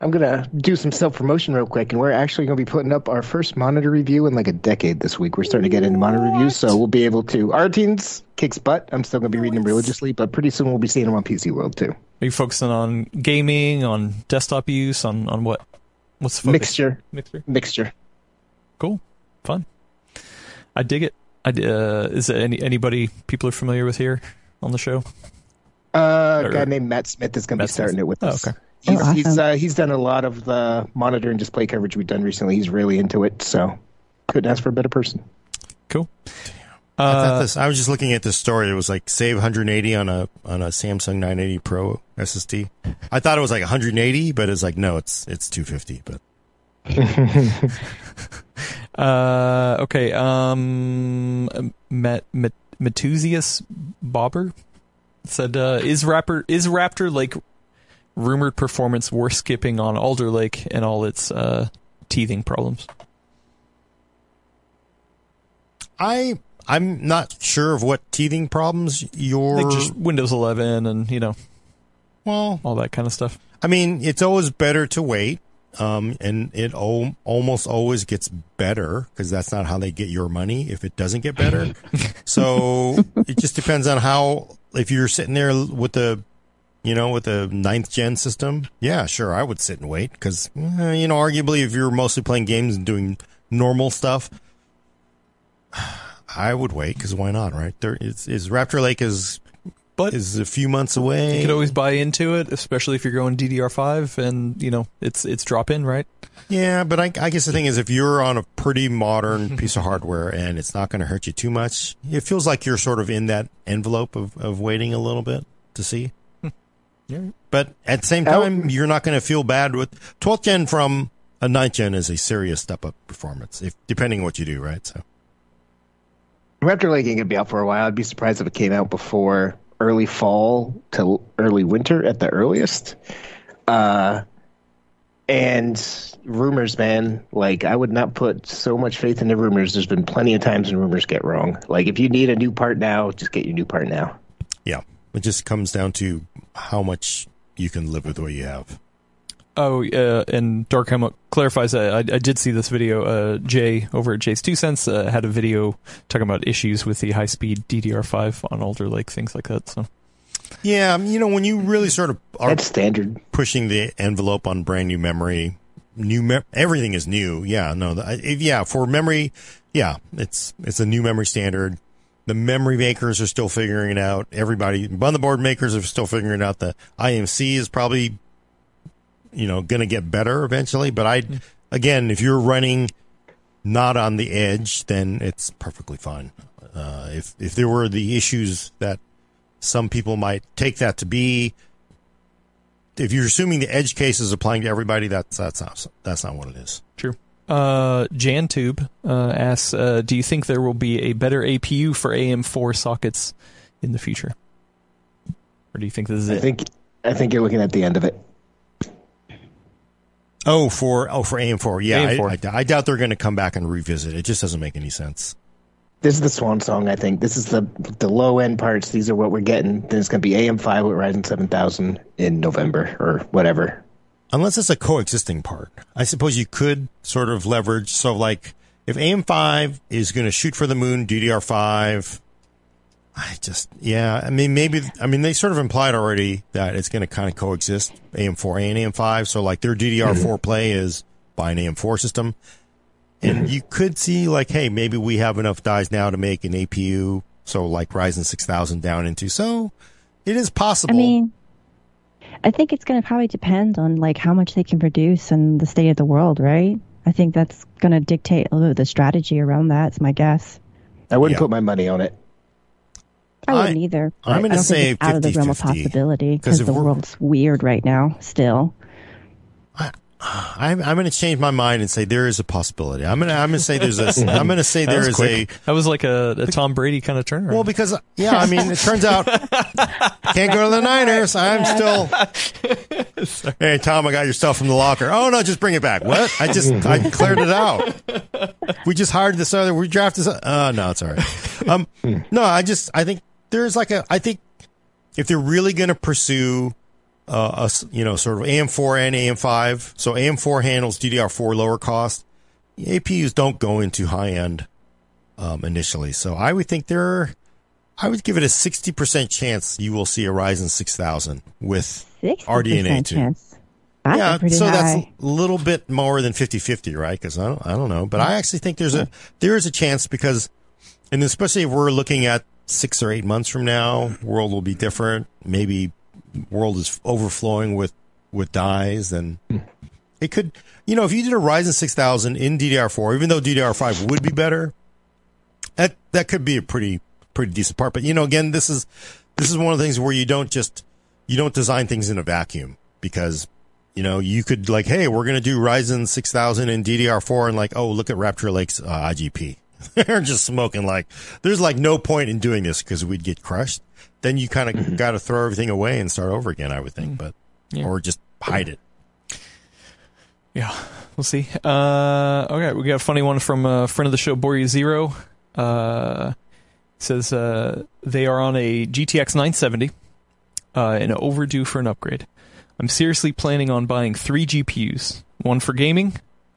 I'm gonna do some self promotion real quick, and we're actually gonna be putting up our first monitor review in like a decade this week. We're starting to get into monitor reviews, so we'll be able to. RTINGS kicks butt. I'm still gonna be reading them religiously, but pretty soon we'll be seeing them on PC World too. Are you focusing on gaming, on desktop use, on on what? What's the focus? Mixture, Mixture. mixture. Cool. Fun. I dig it. I, uh, is there any anybody people are familiar with here on the show? Uh, a guy named Matt Smith is gonna Matt be starting Smith. it with Oh, us. okay. He's Oh, he's uh, he's done a lot of the monitor and display coverage we've done recently. He's really into it, so couldn't ask for a better person. Cool. I, thought Uh, this, I was just looking at this story. It was like save 180 on a on a Samsung 980 Pro SSD. I thought it was like 180, but it's like no, it's it's 250. But uh, okay. Um, Met, Met, Metusius Bobber said, uh, "Is Raptor is Raptor Lake rumored performance worth skipping on Alder Lake and all its uh, teething problems?" I I'm not sure of what teething problems you're like just Windows 11 and you know, well, all that kind of stuff. I mean, it's always better to wait, um, and it o- almost always gets better because that's not how they get your money. If it doesn't get better, so it just depends on how. If you're sitting there with the, you know, with the ninth gen system, yeah, sure, I would sit and wait because eh, you know, arguably, if you're mostly playing games and doing normal stuff I would wait because why not, right? There is, is Raptor Lake is but is a few months away. You could always buy into it, especially if you're going DDR5 and you know it's it's drop in, right? Yeah, but I, I guess the thing is, if you're on a pretty modern piece of hardware and it's not going to hurt you too much, it feels like you're sort of in that envelope of, of waiting a little bit to see. Yeah. But at the same time, you're not going to feel bad with 12th gen from a 9th gen is a serious step up performance, if depending on what you do, right? So. Raptor Lake ain't gonna be out for a while. I'd be surprised if it came out before early fall to early winter at the earliest. Uh, and rumors, man, like I would not put so much faith into rumors. There's been plenty of times when rumors get wrong. Like if you need a new part now, just get your new part now. Yeah, it just comes down to how much you can live with what you have. Oh, uh, and Darkhelm clarifies that I, I, did see this video. Uh, Jay over at JayzTwoCents uh, had a video talking about issues with the high speed DDR5 on Alder Lake, things like that. So, yeah, you know, when you really sort of are That's standard pushing the envelope on brand new memory, new me- everything is new. Yeah, no, the, yeah, for memory, yeah, it's it's a new memory standard. The memory makers are still figuring it out. Everybody, motherboard makers are still figuring it out. The IMC is probably you know, going to get better eventually. But I, again, if you're running not on the edge, then it's perfectly fine. Uh, if if there were the issues that some people might take that to be, if you're assuming the edge case is applying to everybody, that's that's not that's not what it is. True. Uh, JanTube uh, asks, uh, "Do you think there will be a better APU for AM4 sockets in the future, or do you think this is I it?" I think I think you're looking at the end of it. Oh, for oh for AM4, yeah. AM4. I, I, I doubt they're going to come back and revisit. It just doesn't make any sense. This is the swan song. I think this is the the low end parts. These are what we're getting. Then it's going to be AM5 with Ryzen 7000 in November or whatever. Unless it's a coexisting part, I suppose you could sort of leverage. So, like, if AM5 is going to shoot for the moon, DDR5 I just, yeah. I mean, maybe, I mean, they sort of implied already that it's going to kind of coexist AM4 and AM5. So, like, their DDR4 mm-hmm. play is by an AM4 system. And mm-hmm. you could see, like, hey, maybe we have enough dies now to make an APU. So, like, Ryzen 6000 down into. So, it is possible. I mean, I think it's going to probably depend on, like, how much they can produce and the state of the world, right? I think that's going to dictate a little bit of the strategy around that. It's my guess. I wouldn't yeah. put my money on it. I wouldn't either. I'm going to say it's out of the realm of possibility because the world's weird right now. Still, I, am I'm going to change my mind and say there is a possibility. I'm going to I'm going to say there's a I'm going to say there is quick. a that was like a, a Tom Brady kind of turnaround. Well, because yeah, I mean, it turns out can't go to the Niners. I'm still. hey Tom, I got your stuff from the locker. Oh no, just bring it back. What? I just I cleared it out. We just hired this other. We drafted. This, uh, no, it's all right. Um, no, I just I think there's like a, I think if they're really going to pursue uh, a, you know, sort of AM4 and AM5, so AM4 handles DDR4 lower cost, APUs don't go into high end um, initially. So I would think there, I would give it a 60% chance you will see a Ryzen 6000 with RDNA 2. Chance. That's yeah, so high. that's a little bit more than 50-50, right? Because I don't, I don't know, but I actually think there's a there is a chance because, and especially if we're looking at six or eight months from now, world will be different. Maybe world is overflowing with with dies, and it could. You know, if you did a Ryzen 6000 in DDR4, even though DDR5 would be better, that that could be a pretty pretty decent part. But you know, again, this is this is one of the things where you don't just you don't design things in a vacuum because you know, you could like, hey, we're to do Ryzen 6000 in DDR4 and like, oh, look at Raptor Lake's uh, IGP. They're just smoking like, there's like no point in doing this because we'd get crushed. Then you kind of mm-hmm. got to throw everything away and start over again, I would think, mm-hmm. but, yeah. or just hide it. Yeah, we'll see. Uh, okay, we got a funny one from a friend of the show, Boria Zero. Uh, says uh, they are on a GTX 970 uh, and overdue for an upgrade. I'm seriously planning on buying three GPUs one for gaming,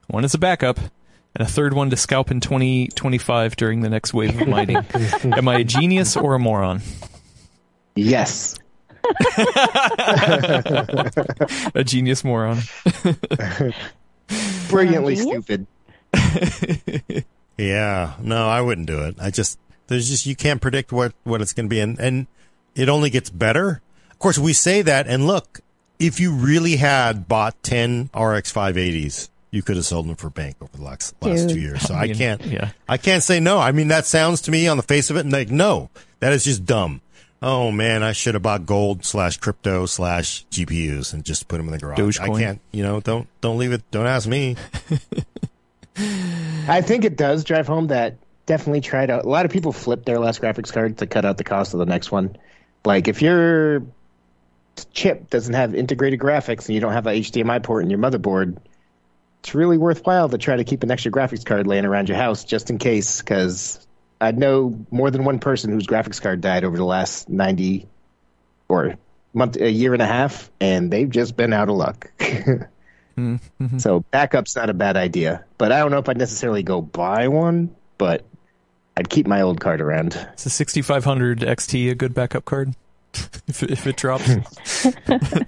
one as a backup, and a third one to scalp in 2025 during the next wave of mining. Am I a genius or a moron? Yes. a genius moron. Brilliantly stupid. yeah, no, I wouldn't do it. I just there's just you can't predict what what it's going to be, and and it only gets better. Of course, we say that, and look, if you really had bought 10 RX 580s, you could have sold them for bank over the last, last two years. So I, mean, I can't, yeah. I can't say no. I mean, that sounds to me on the face of it like, no, that is just dumb. Oh man, I should have bought gold slash crypto slash GPUs and just put them in the garage. Dogecoin. I can't, you know, don't, don't leave it. Don't ask me. I think it does drive home that definitely try to, a lot of people flip their last graphics card to cut out the cost of the next one. Like if you're chip doesn't have integrated graphics and you don't have a HDMI port in your motherboard, it's really worthwhile to try to keep an extra graphics card laying around your house just in case. Because I know more than one person whose graphics card died over the last ninety or month, a year and a half, and they've just been out of luck. mm-hmm. So backup's not a bad idea, but I don't know if I'd necessarily go buy one, but I'd keep my old card around. Is the 6500 XT a good backup card? if if it drops.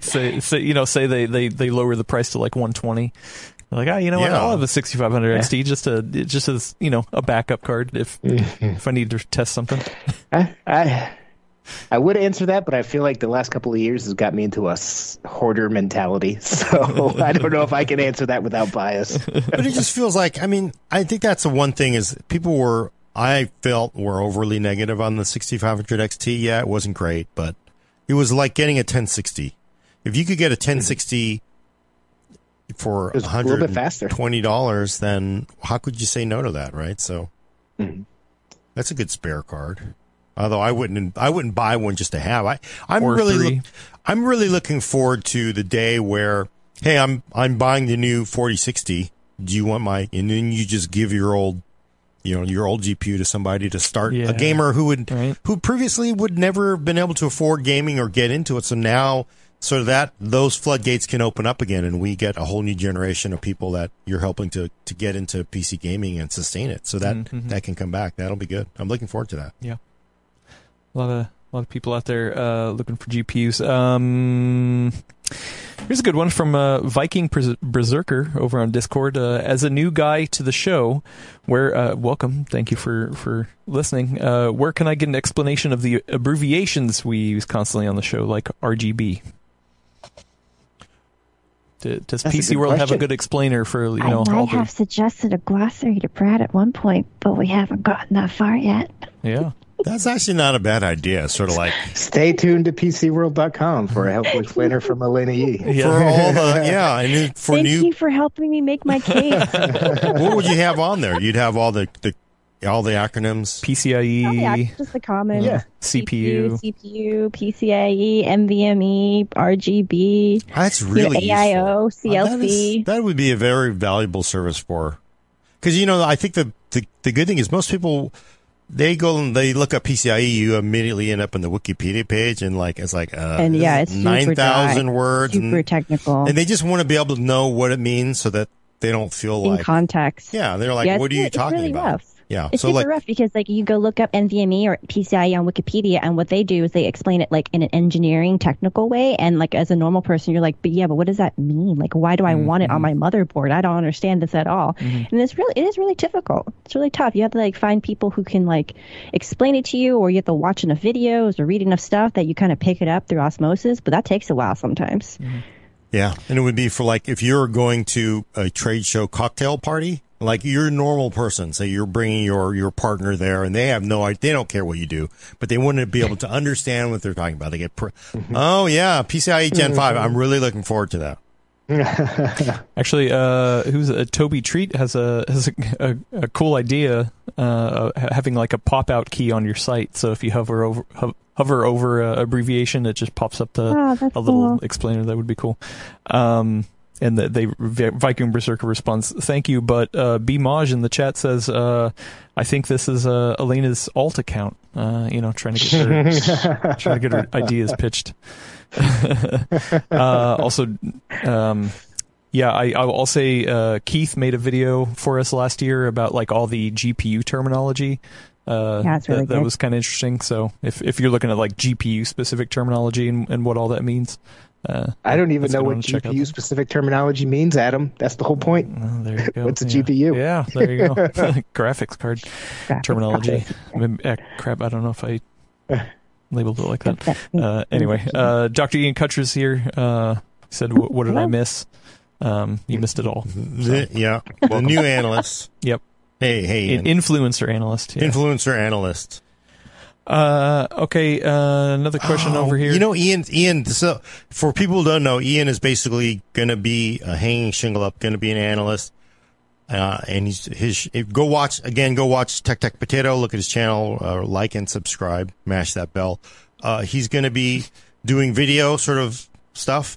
say say you know say they, they they lower the price to like 120. Like ah, you know yeah. what? I'll have a 6500 yeah. XT just a just as you know a backup card if if I need to test something. I, I I would answer that, but I feel like the last couple of years has got me into a hoarder mentality. So I don't know if I can answer that without bias. but it just feels like I mean I think that's the one thing is people were I felt were overly negative on the 6500 XT. Yeah, it wasn't great, but it was like getting a 1060. If you could get a 1060 for a little bit faster, twenty dollars. then how could you say no to that, right? So mm-hmm. that's a good spare card. Although I wouldn't, I wouldn't buy one just to have. I, I'm or really, look, I'm really looking forward to the day where, hey, I'm, I'm buying the new 4060. Do you want my? And then you just give your old you know your old GPU to somebody to start yeah. a gamer who would right. who previously would never have been able to afford gaming or get into it. So now so that those floodgates can open up again and we get a whole new generation of people that you're helping to to get into PC gaming and sustain it. So that mm-hmm. that can come back. That'll be good. I'm looking forward to that. Yeah. A lot of a lot of people out there uh, looking for GPUs. Um, here's a good one from uh, Viking Berserker over on Discord. Uh, as a new guy to the show, where uh, welcome, thank you for for listening. Uh, where can I get an explanation of the abbreviations we use constantly on the show, like RGB? Does That's PC World question. have a good explainer for you know? I might have the... suggested a glossary to Brad at one point, but we haven't gotten that far yet. Yeah. That's actually not a bad idea. Sort of like stay tuned to PCWorld.com for a helpful explainer from Alaina Yee. Yeah. For all the yeah, and for Thank new. you for helping me make my case. what would you have on there? You'd have all the, the all the acronyms. PCIe. Oh, yeah, just the common. Yeah. CPU. CPU, PCIe, NVMe, RGB. That's really you know, AIO, CLC. Uh, that, is, that would be a very valuable service for. Because you know, I think the, the the good thing is most people they go and they look up PCIe, you immediately end up in the Wikipedia page, and like it's like uh, and yeah, it's nine thousand words, super and, technical, and they just want to be able to know what it means so that they don't feel in like context. Yeah, they're like, yeah, "What are you talking really about?" Rough. Yeah, it's so super like, rough because like you go look up NVMe or PCIe on Wikipedia, and what they do is they explain it like in an engineering technical way, and like as a normal person, you're like, but yeah, but what does that mean? Like, why do I mm-hmm. want it on my motherboard? I don't understand this at all. Mm-hmm. And it's really, it is really difficult. It's really tough. You have to like find people who can like explain it to you, or you have to watch enough videos or read enough stuff that you kind of pick it up through osmosis. But that takes a while sometimes. Mm-hmm. Yeah, and it would be for like if you're going to a trade show cocktail party like you're a normal person, say you're bringing your your partner there, and they have no they don't care what you do, but they wouldn't be able to understand what they're talking about. They get, pr- mm-hmm. oh yeah, PCIe Gen five. I'm really looking forward to that. Actually, uh, who's a Toby Treat has a has a, a, a cool idea, uh, having like a pop out key on your site. So if you hover over hover over a abbreviation, it just pops up the oh, a little cool. explainer. That would be cool. Um, and the, they Viking Berserker responds, "Thank you," but uh, B Maj in the chat says, uh, "I think this is uh, Alaina's alt account. Uh, you know, trying to get her, trying to get her ideas pitched." uh, also, um, yeah, I, I'll say uh, Keith made a video for us last year about like all the GPU terminology. Uh, yeah, really that, that, was kind of interesting. So if if you're looking at like GPU specific terminology and, and what all that means, uh, I don't even know what GPU specific terminology means, Adam. That's the whole point. Oh, there you go. What's a yeah. GPU? Yeah, there you go. Graphics card Graphics terminology. card. Eh, crap, I don't know if I labeled it like that. Uh, anyway, uh, Dr. Ian Cutress's here. Uh, he said, "What, what did I miss?" Um, you missed it all. The, yeah, the new analyst. Yep. Hey, hey, In, influencer analyst. Yeah. influencer analyst. Uh, okay. Uh, another question Oh, over here. You know, Ian. Ian. So for people who don't know, Ian is basically going to be a hanging shingle up, going to be an analyst. Uh, and he's his. If, go watch again. Go watch Tech Tech Potato. Look at his channel. Uh, like and subscribe. Mash that bell. Uh, he's going to be doing video sort of stuff.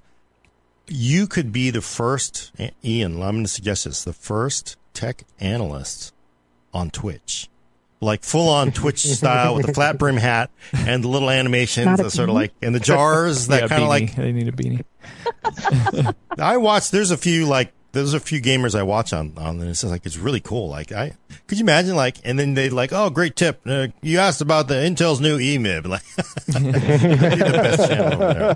You could be the first, Ian. I'm going to suggest this: the first tech analyst on Twitch like full on Twitch style with the flat brim hat and the little animations that sort of like and the jars that yeah, kind of like they need a beanie. I watch. There's a few like there's a few gamers I watch on on and it's like it's really cool. Like I could you imagine like and then they like oh great tip uh, you asked about the Intel's new EMIB like the best channel over there.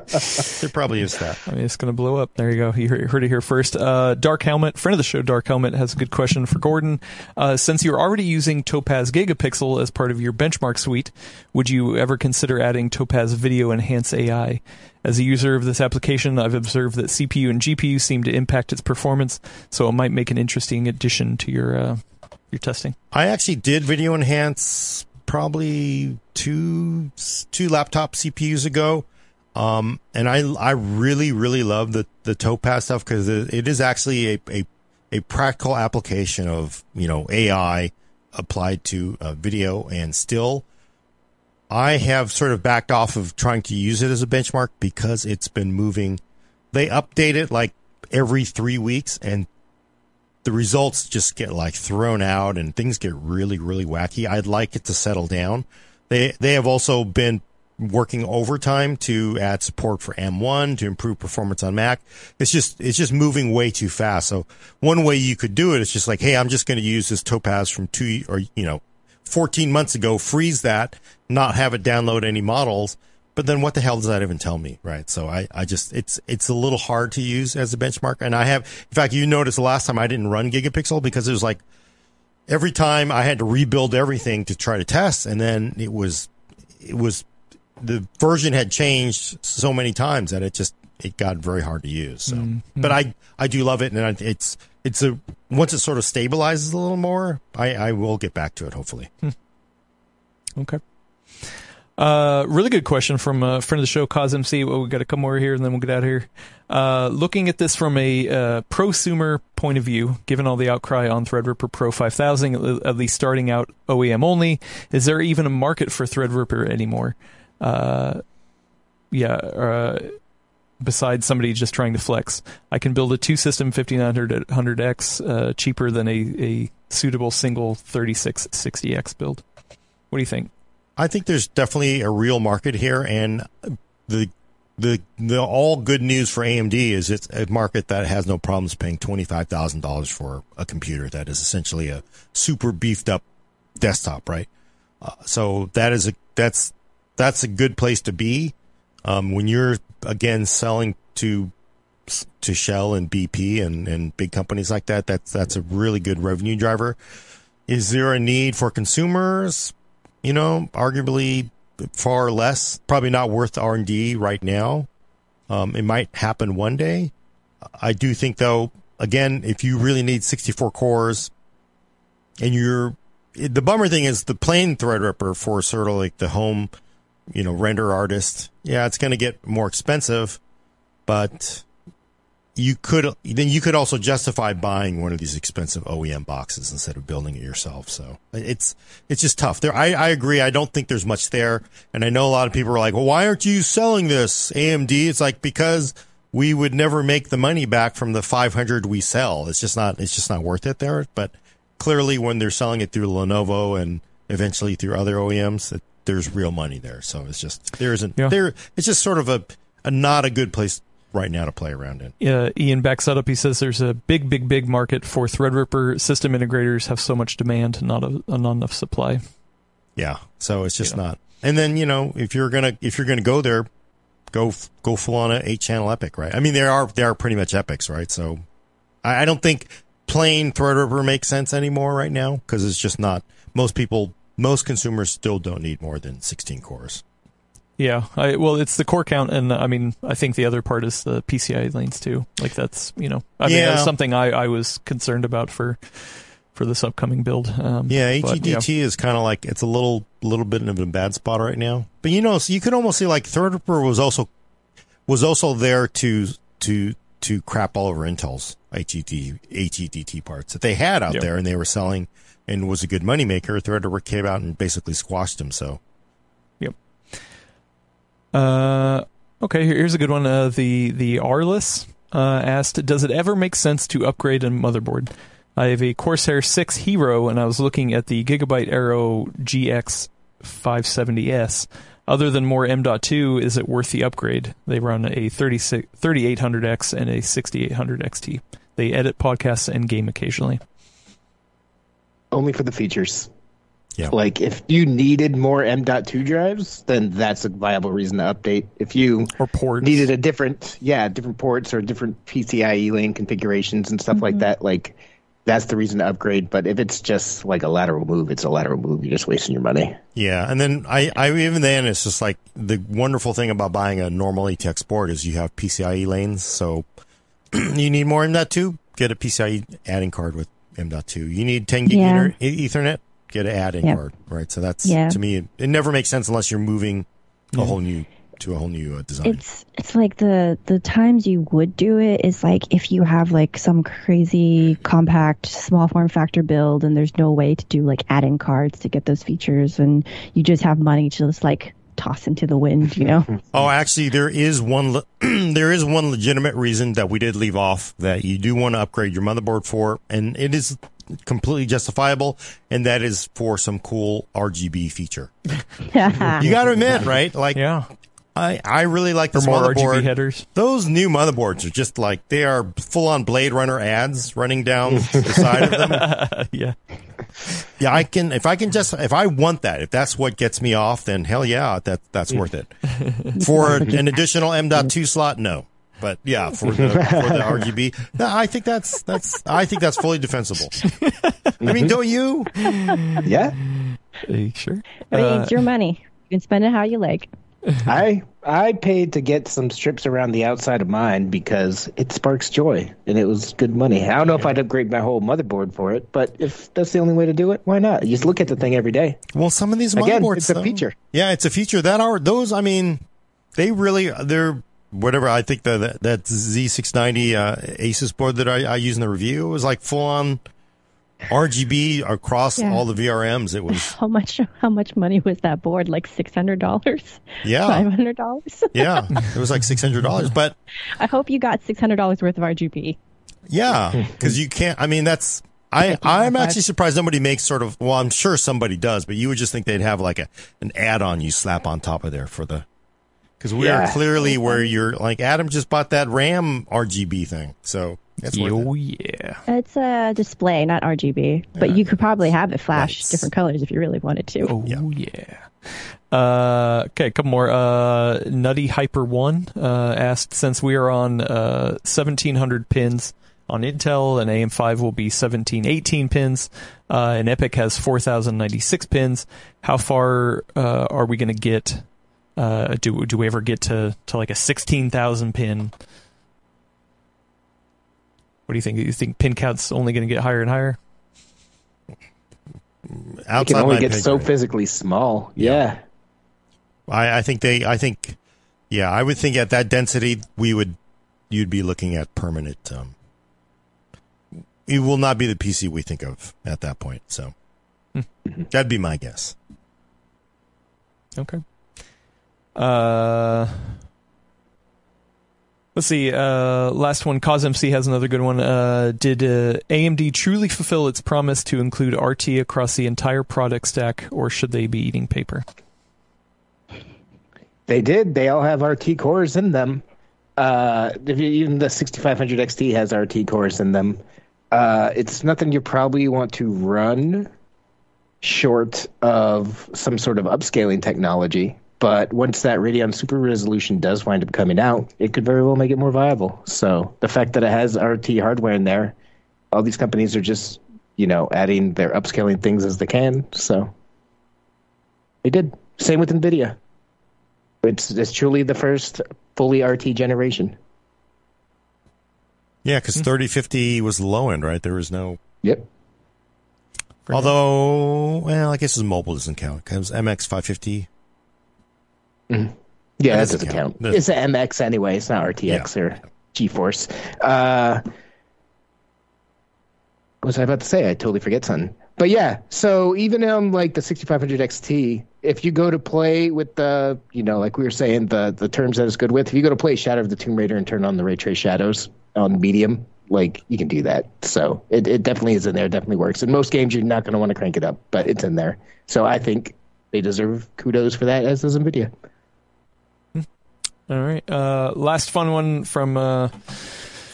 There probably is that. I mean, it's going to blow up. There you go. You heard it here first. Uh, Dark Helmet, friend of the show, Dark Helmet, has a good question for Gordon. Uh, since you're already using Topaz Gigapixel as part of your benchmark suite, would you ever consider adding Topaz Video Enhance AI? As a user of this application, I've observed that CPU and GPU seem to impact its performance, so it might make an interesting addition to your uh, your testing. I actually did video enhance probably two two laptop CPUs ago. Um, and I I really really love the the Topaz stuff because it, it is actually a, a a practical application of you know AI applied to uh, video and still. I have sort of backed off of trying to use it as a benchmark because it's been moving. They update it like every three weeks, and the results just get like thrown out and things get really really wacky. I'd like it to settle down. They they have also been working overtime to add support for m1 to improve performance on mac. It's just it's just moving way too fast. So one way you could do it is just like hey i'm just going to use this topaz from two or you know 14 months ago freeze that not have it download any models. But then what the hell does that even tell me right? So i i just it's it's a little hard to use as a benchmark. And i have in fact you noticed the last time i didn't run gigapixel because it was like every time i had to rebuild everything to try to test and then it was it was the version had changed so many times that it just it got very hard to use so. Mm-hmm. But i i do love it and it's it's a once it sort of stabilizes a little more i i will get back to it hopefully Okay. Uh, really good question from a friend of the show, CosMC. MC. Well, we got a couple more here, and then we'll get out of here. Uh, looking at this from a uh, prosumer point of view, given all the outcry on Threadripper Pro 5000, at- at least starting out OEM only, is there even a market for Threadripper anymore? Uh, yeah. Uh, besides somebody just trying to flex, I can build a two system 5900X uh, cheaper than a, a suitable single 3660X build. What do you think? I think there's definitely a real market here, and the the the all good news for AMD is it's a market that has no problems paying twenty five thousand dollars for a computer that is essentially a super beefed up desktop, right? Uh, so that is a that's that's a good place to be um, when you're again selling to to Shell and BP and, and big companies like that. That's that's a really good revenue driver. Is there a need for consumers? You know, arguably far less. Probably not worth R and D right now. Um, it might happen one day. I do think though, again, if you really need 64 cores and you're, the bummer thing is the plain Threadripper for sort of like the home, you know, render artist. Yeah, it's going to get more expensive, but you could then you could also justify buying one of these expensive OEM boxes instead of building it yourself. So it's it's just tough. There, I, I agree. I don't think there's much there, and I know a lot of people are like, "Well, why aren't you selling this AMD?" It's like because we would never make the money back from the 500 we sell. It's just not it's just not worth it there. But clearly, when they're selling it through Lenovo and eventually through other OEMs, it, there's real money there. So it's just there isn't yeah. there. It's just sort of a, a not a good place right now to play around in. Yeah, Ian backs that up. He says there's a big, big, big market for Threadripper. System integrators have so much demand, not a, not enough supply. Yeah, so it's just not. And then you know if you're gonna if you're gonna go there, go go full on a eight channel EPYC, right? I mean, there are there are pretty much EPYCs, right? So I, I don't think plain Threadripper makes sense anymore right now because it's just not. Most people, most consumers still don't need more than 16 cores. Yeah, I, well, it's the core count, and I mean, I think the other part is the PCI lanes too. Like that's you know, I mean, that's something I, I was concerned about for for this upcoming build. Um, yeah, HEDT yeah. is kind of like it's a little little bit of a bad spot right now. But you know, so you could almost see like Threadripper was also was also there to to to crap all over Intel's HED, HEDT parts that they had out yep. there and they were selling and was a good moneymaker. Threadripper came out and basically squashed them. So, yep. Uh, okay, here's a good one. Uh, the the Arliss uh, asked, "Does it ever make sense to upgrade a motherboard?" I have a Crosshair 6 Hero, and I was looking at the Gigabyte Aero G X570S. Other than more M.2, is it worth the upgrade? They run a 3800X and a 6800 XT. They edit podcasts and game occasionally. Only for the features. Yeah. Like if you needed more M.2 drives, then that's a viable reason to update. If you or ports. needed a different, yeah, different ports or different PCIe lane configurations and stuff mm-hmm. like that, like that's the reason to upgrade. But if it's just like a lateral move, it's a lateral move. You're just wasting your money. Yeah, and then I, I even then it's just like the wonderful thing about buying a normal ATX board is you have PCIe lanes. So you need more M.2, get a PCIe adding card with M.2. You need 10 gig yeah. Ethernet, get an add-in yep. card, right? So that's yeah. to me, it, it never makes sense unless you're moving a whole new to a whole new uh, design. It's it's like the the times you would do it is like if you have like some crazy compact small form factor build and there's no way to do like add-in cards to get those features and you just have money to just like toss into the wind, you know. oh, actually, there is one. Le- there is one legitimate reason that we did leave off that you do want to upgrade your motherboard for, and it is completely justifiable, and that is for some cool RGB feature. you got to admit, right? Like, yeah. I, I really like this more motherboard. RGB headers. Those new motherboards are just like they are full on Blade Runner ads running down the side of them. yeah. Yeah, I can if I can just if I want that, if that's what gets me off, then hell yeah, that that's worth it. For an additional M.2 slot, no. But yeah, for the for the RGB, no, I think that's that's I think that's fully defensible. I mean, don't you? Yeah. sure. I mean, it's uh, your money. You can spend it how you like. I I paid to get some strips around the outside of mine because it sparks joy and it was good money. I don't know if I'd upgrade my whole motherboard for it, but if that's the only way to do it, why not? You just look at the thing every day. Well, some of these motherboards, Again, it's a though, feature. Yeah, it's a feature that are those. I mean, they really they're whatever. I think the that, that Z690 uh, Asus board that I, I use in the review was like full on RGB across yeah. all the VRMs. It was how much? How much money was that board? Like six hundred dollars? Yeah, five hundred dollars. yeah, it was like six hundred dollars. But I hope you got six hundred dollars worth of RGB. Yeah, because you can't. I mean, that's. I I'm actually surprised nobody makes sort of. Well, I'm sure somebody does, but you would just think they'd have like a an add on you slap on top of there for the. Because we yeah. are clearly where you're like Adam just bought that RAM RGB thing, so that's oh yeah. It's a display, not RGB, but you could probably have it flash Lights. different colors if you really wanted to. Oh yeah. yeah. Uh, okay, a couple more. Uh, Nutty Hyper One uh, asked, since we are on uh, 1700 pins on Intel, and AM5 will be 1718 pins, uh, and EPYC has 4096 pins. How far uh, are we going to get? Uh, do do we ever get to to like a 16,000 pin? What do you think? Do you think pin count's only going to get higher and higher? Outside it can only get so physically small. Yeah. I, I think they. I think. Yeah, I would think at that density we would you'd be looking at permanent. Um, it will not be the PC we think of at that point. So that'd be my guess. Okay. Uh, let's see. Uh, last one. CosMC has another good one. Uh, did uh, AMD truly fulfill its promise to include RT across the entire product stack, or should they be eating paper? They did. They all have RT cores in them. Uh, even the 6500 XT has RT cores in them. Uh, it's nothing you probably want to run short of some sort of upscaling technology. But once that Radeon Super Resolution does wind up coming out, it could very well make it more viable. So the fact that it has RT hardware in there, all these companies are just, you know, adding their upscaling things as they can. So they did. Same with NVIDIA. It's it's truly the first fully RT generation. Yeah, because hmm. 3050 was low end, right? There was no. Yep. Although, well, I guess his mobile doesn't count because MX 550. Yeah, That that doesn't doesn't count. count. It's an MX anyway. It's not RTX Yeah. or GeForce. Uh, what was I about to say? I totally forget something. But yeah, so even on like the 6500 XT, if you go to play with the, you know, like we were saying, the the terms that it's good with, if you go to play Shadow of the Tomb Raider and turn on the ray trace shadows on medium, like you can do that. So it, it definitely is in there. It definitely works. In most games, you're not going to want to crank it up, but it's in there. So I think they deserve kudos for that, as does Nvidia. All right. Uh, last fun one from uh,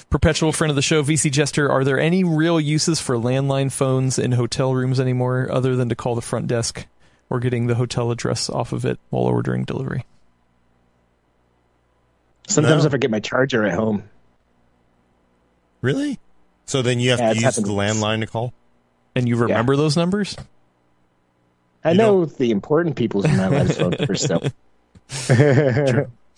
perpetual friend of the show, VC Jester. Are there any real uses for landline phones in hotel rooms anymore, other than to call the front desk or getting the hotel address off of it while ordering delivery? Sometimes No. I forget my charger at home. Really? So then you have Yeah, to use happened the landline to call? And you remember those numbers? I You know the important people's in my life phone for stuff.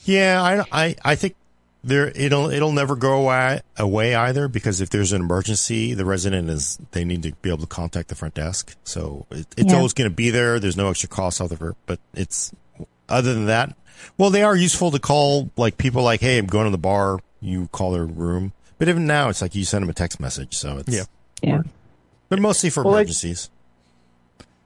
Yeah, I, I, I think there it'll it'll never go away, away either because if there's an emergency, the resident is they need to be able to contact the front desk. So it, it's Yeah. always going to be there. There's no extra cost out of it, but it's other than that. Well, they are useful to call like people like, hey, I'm going to the bar. You call their room, but even now it's like you send them a text message. So it's Yeah. Yeah. but mostly for Well, like- emergencies.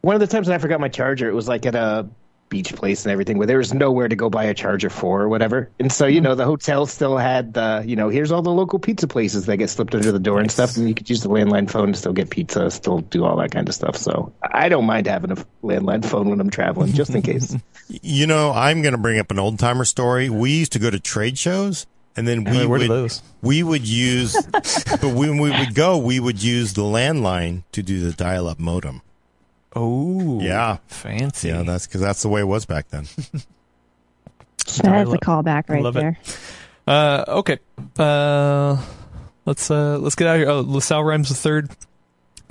One of the times when I forgot my charger, it was like at a beach place and everything where there was nowhere to go buy a charger for or whatever. And so, you mm-hmm. know, the hotel still had the, you know, here's all the local pizza places that get slipped under the door and stuff. And you could use the landline phone to still get pizza, still do all that kind of stuff. So I don't mind having a landline phone when I'm traveling, just in case. You know, I'm going to bring up an old timer story. We used to go to trade shows, and then we would those? we would use, but when we would go, we would use the landline to do the dial-up modem. Oh, Yeah. fancy. Yeah, that's because that's the way it was back then. That's a callback right Love it. there. Uh, okay. Uh, let's uh, let's get out of here. Oh, LaSalle Rhymes the third.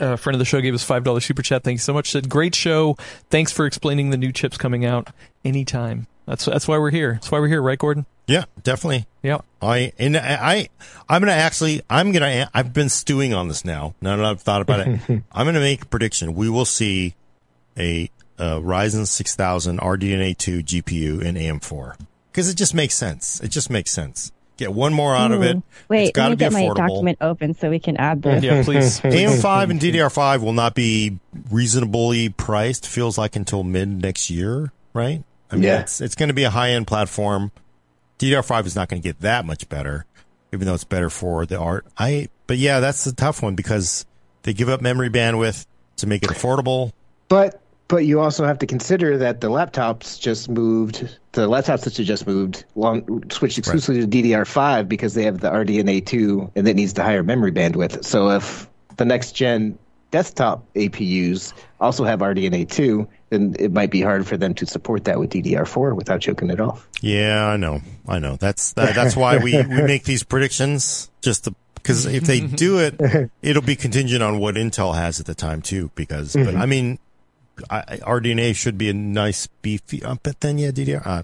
Uh, friend of the show gave us five dollars super chat. Thank you so much. Said great show. Thanks for explaining the new chips coming out. Anytime. That's that's why we're here. That's why we're here, right, Gordon? Yeah, definitely. Yeah. I and I I'm gonna actually I'm gonna I've been stewing on this now. Now that I've thought about it, I'm gonna make a prediction. We will see a, uh Ryzen 6000 RDNA 2 GPU in AM4 because it just makes sense. It just makes sense. Get one more out of it. Wait, it's got let to me be get my document open so we can add this. Yeah, please. AM5 and DDR5 will not be reasonably priced. Feels like until mid next year, right? I mean, Yeah. it's it's going to be a high end platform. DDR5 is not going to get that much better, even though it's better for the art. I, but yeah, that's the tough one because they give up memory bandwidth to make it affordable. But but you also have to consider that the laptops just moved. The laptops that you just moved long, switched exclusively to DDR5 because they have the RDNA 2 and it needs the higher memory bandwidth. So if the next gen desktop APUs also have RDNA 2, then it might be hard for them to support that with DDR4 without choking it off. Yeah, I know, I know. That's that, that's why we we make these predictions just because if they do it, it'll be contingent on what Intel has at the time too. Because, but mm-hmm. I mean, I, I- RDNA should be a nice beefy, uh, but then yeah, DDR. Uh,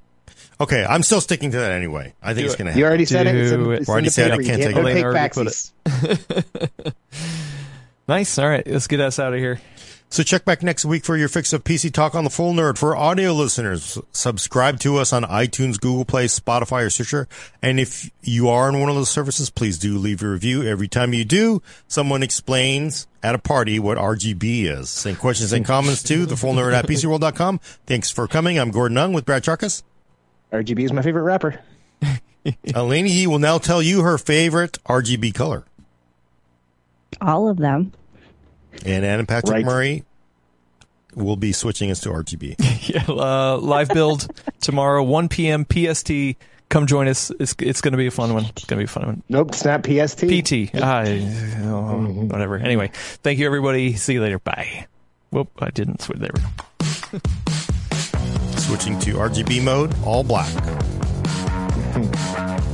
okay, I'm still sticking to that anyway. I think Do it's gonna happen. You already said it. It's in, Do it. it's Already said I paper. You can't take it. opaque Already put faxies. Nice. All right, let's get us out of here. So check back next week for your fix of PC Talk on the Full Nerd. For audio listeners, subscribe to us on iTunes, Google Play, Spotify, or Stitcher. And if you are on one of those services, please do leave a review. Every time you do, someone explains at a party what RGB is. Send questions and comments to the full nerd at PCWorld.com. Thanks for coming. I'm Gordon Ung with Brad Chacos. RGB is my favorite rapper. Alaina Yee will now tell you her favorite RGB color. All of them. And Adam Patrick right. Murray will be switching us to RGB. yeah, uh, live build tomorrow, 1 p.m. PST. Come join us. It's, it's going to be a fun one. It's going to be a fun one. Nope, it's not PST. PT. Ah, oh, whatever. Anyway, thank you, everybody. See you later. Bye. Whoop, I didn't switch. There we go. Switching to RGB mode, all black.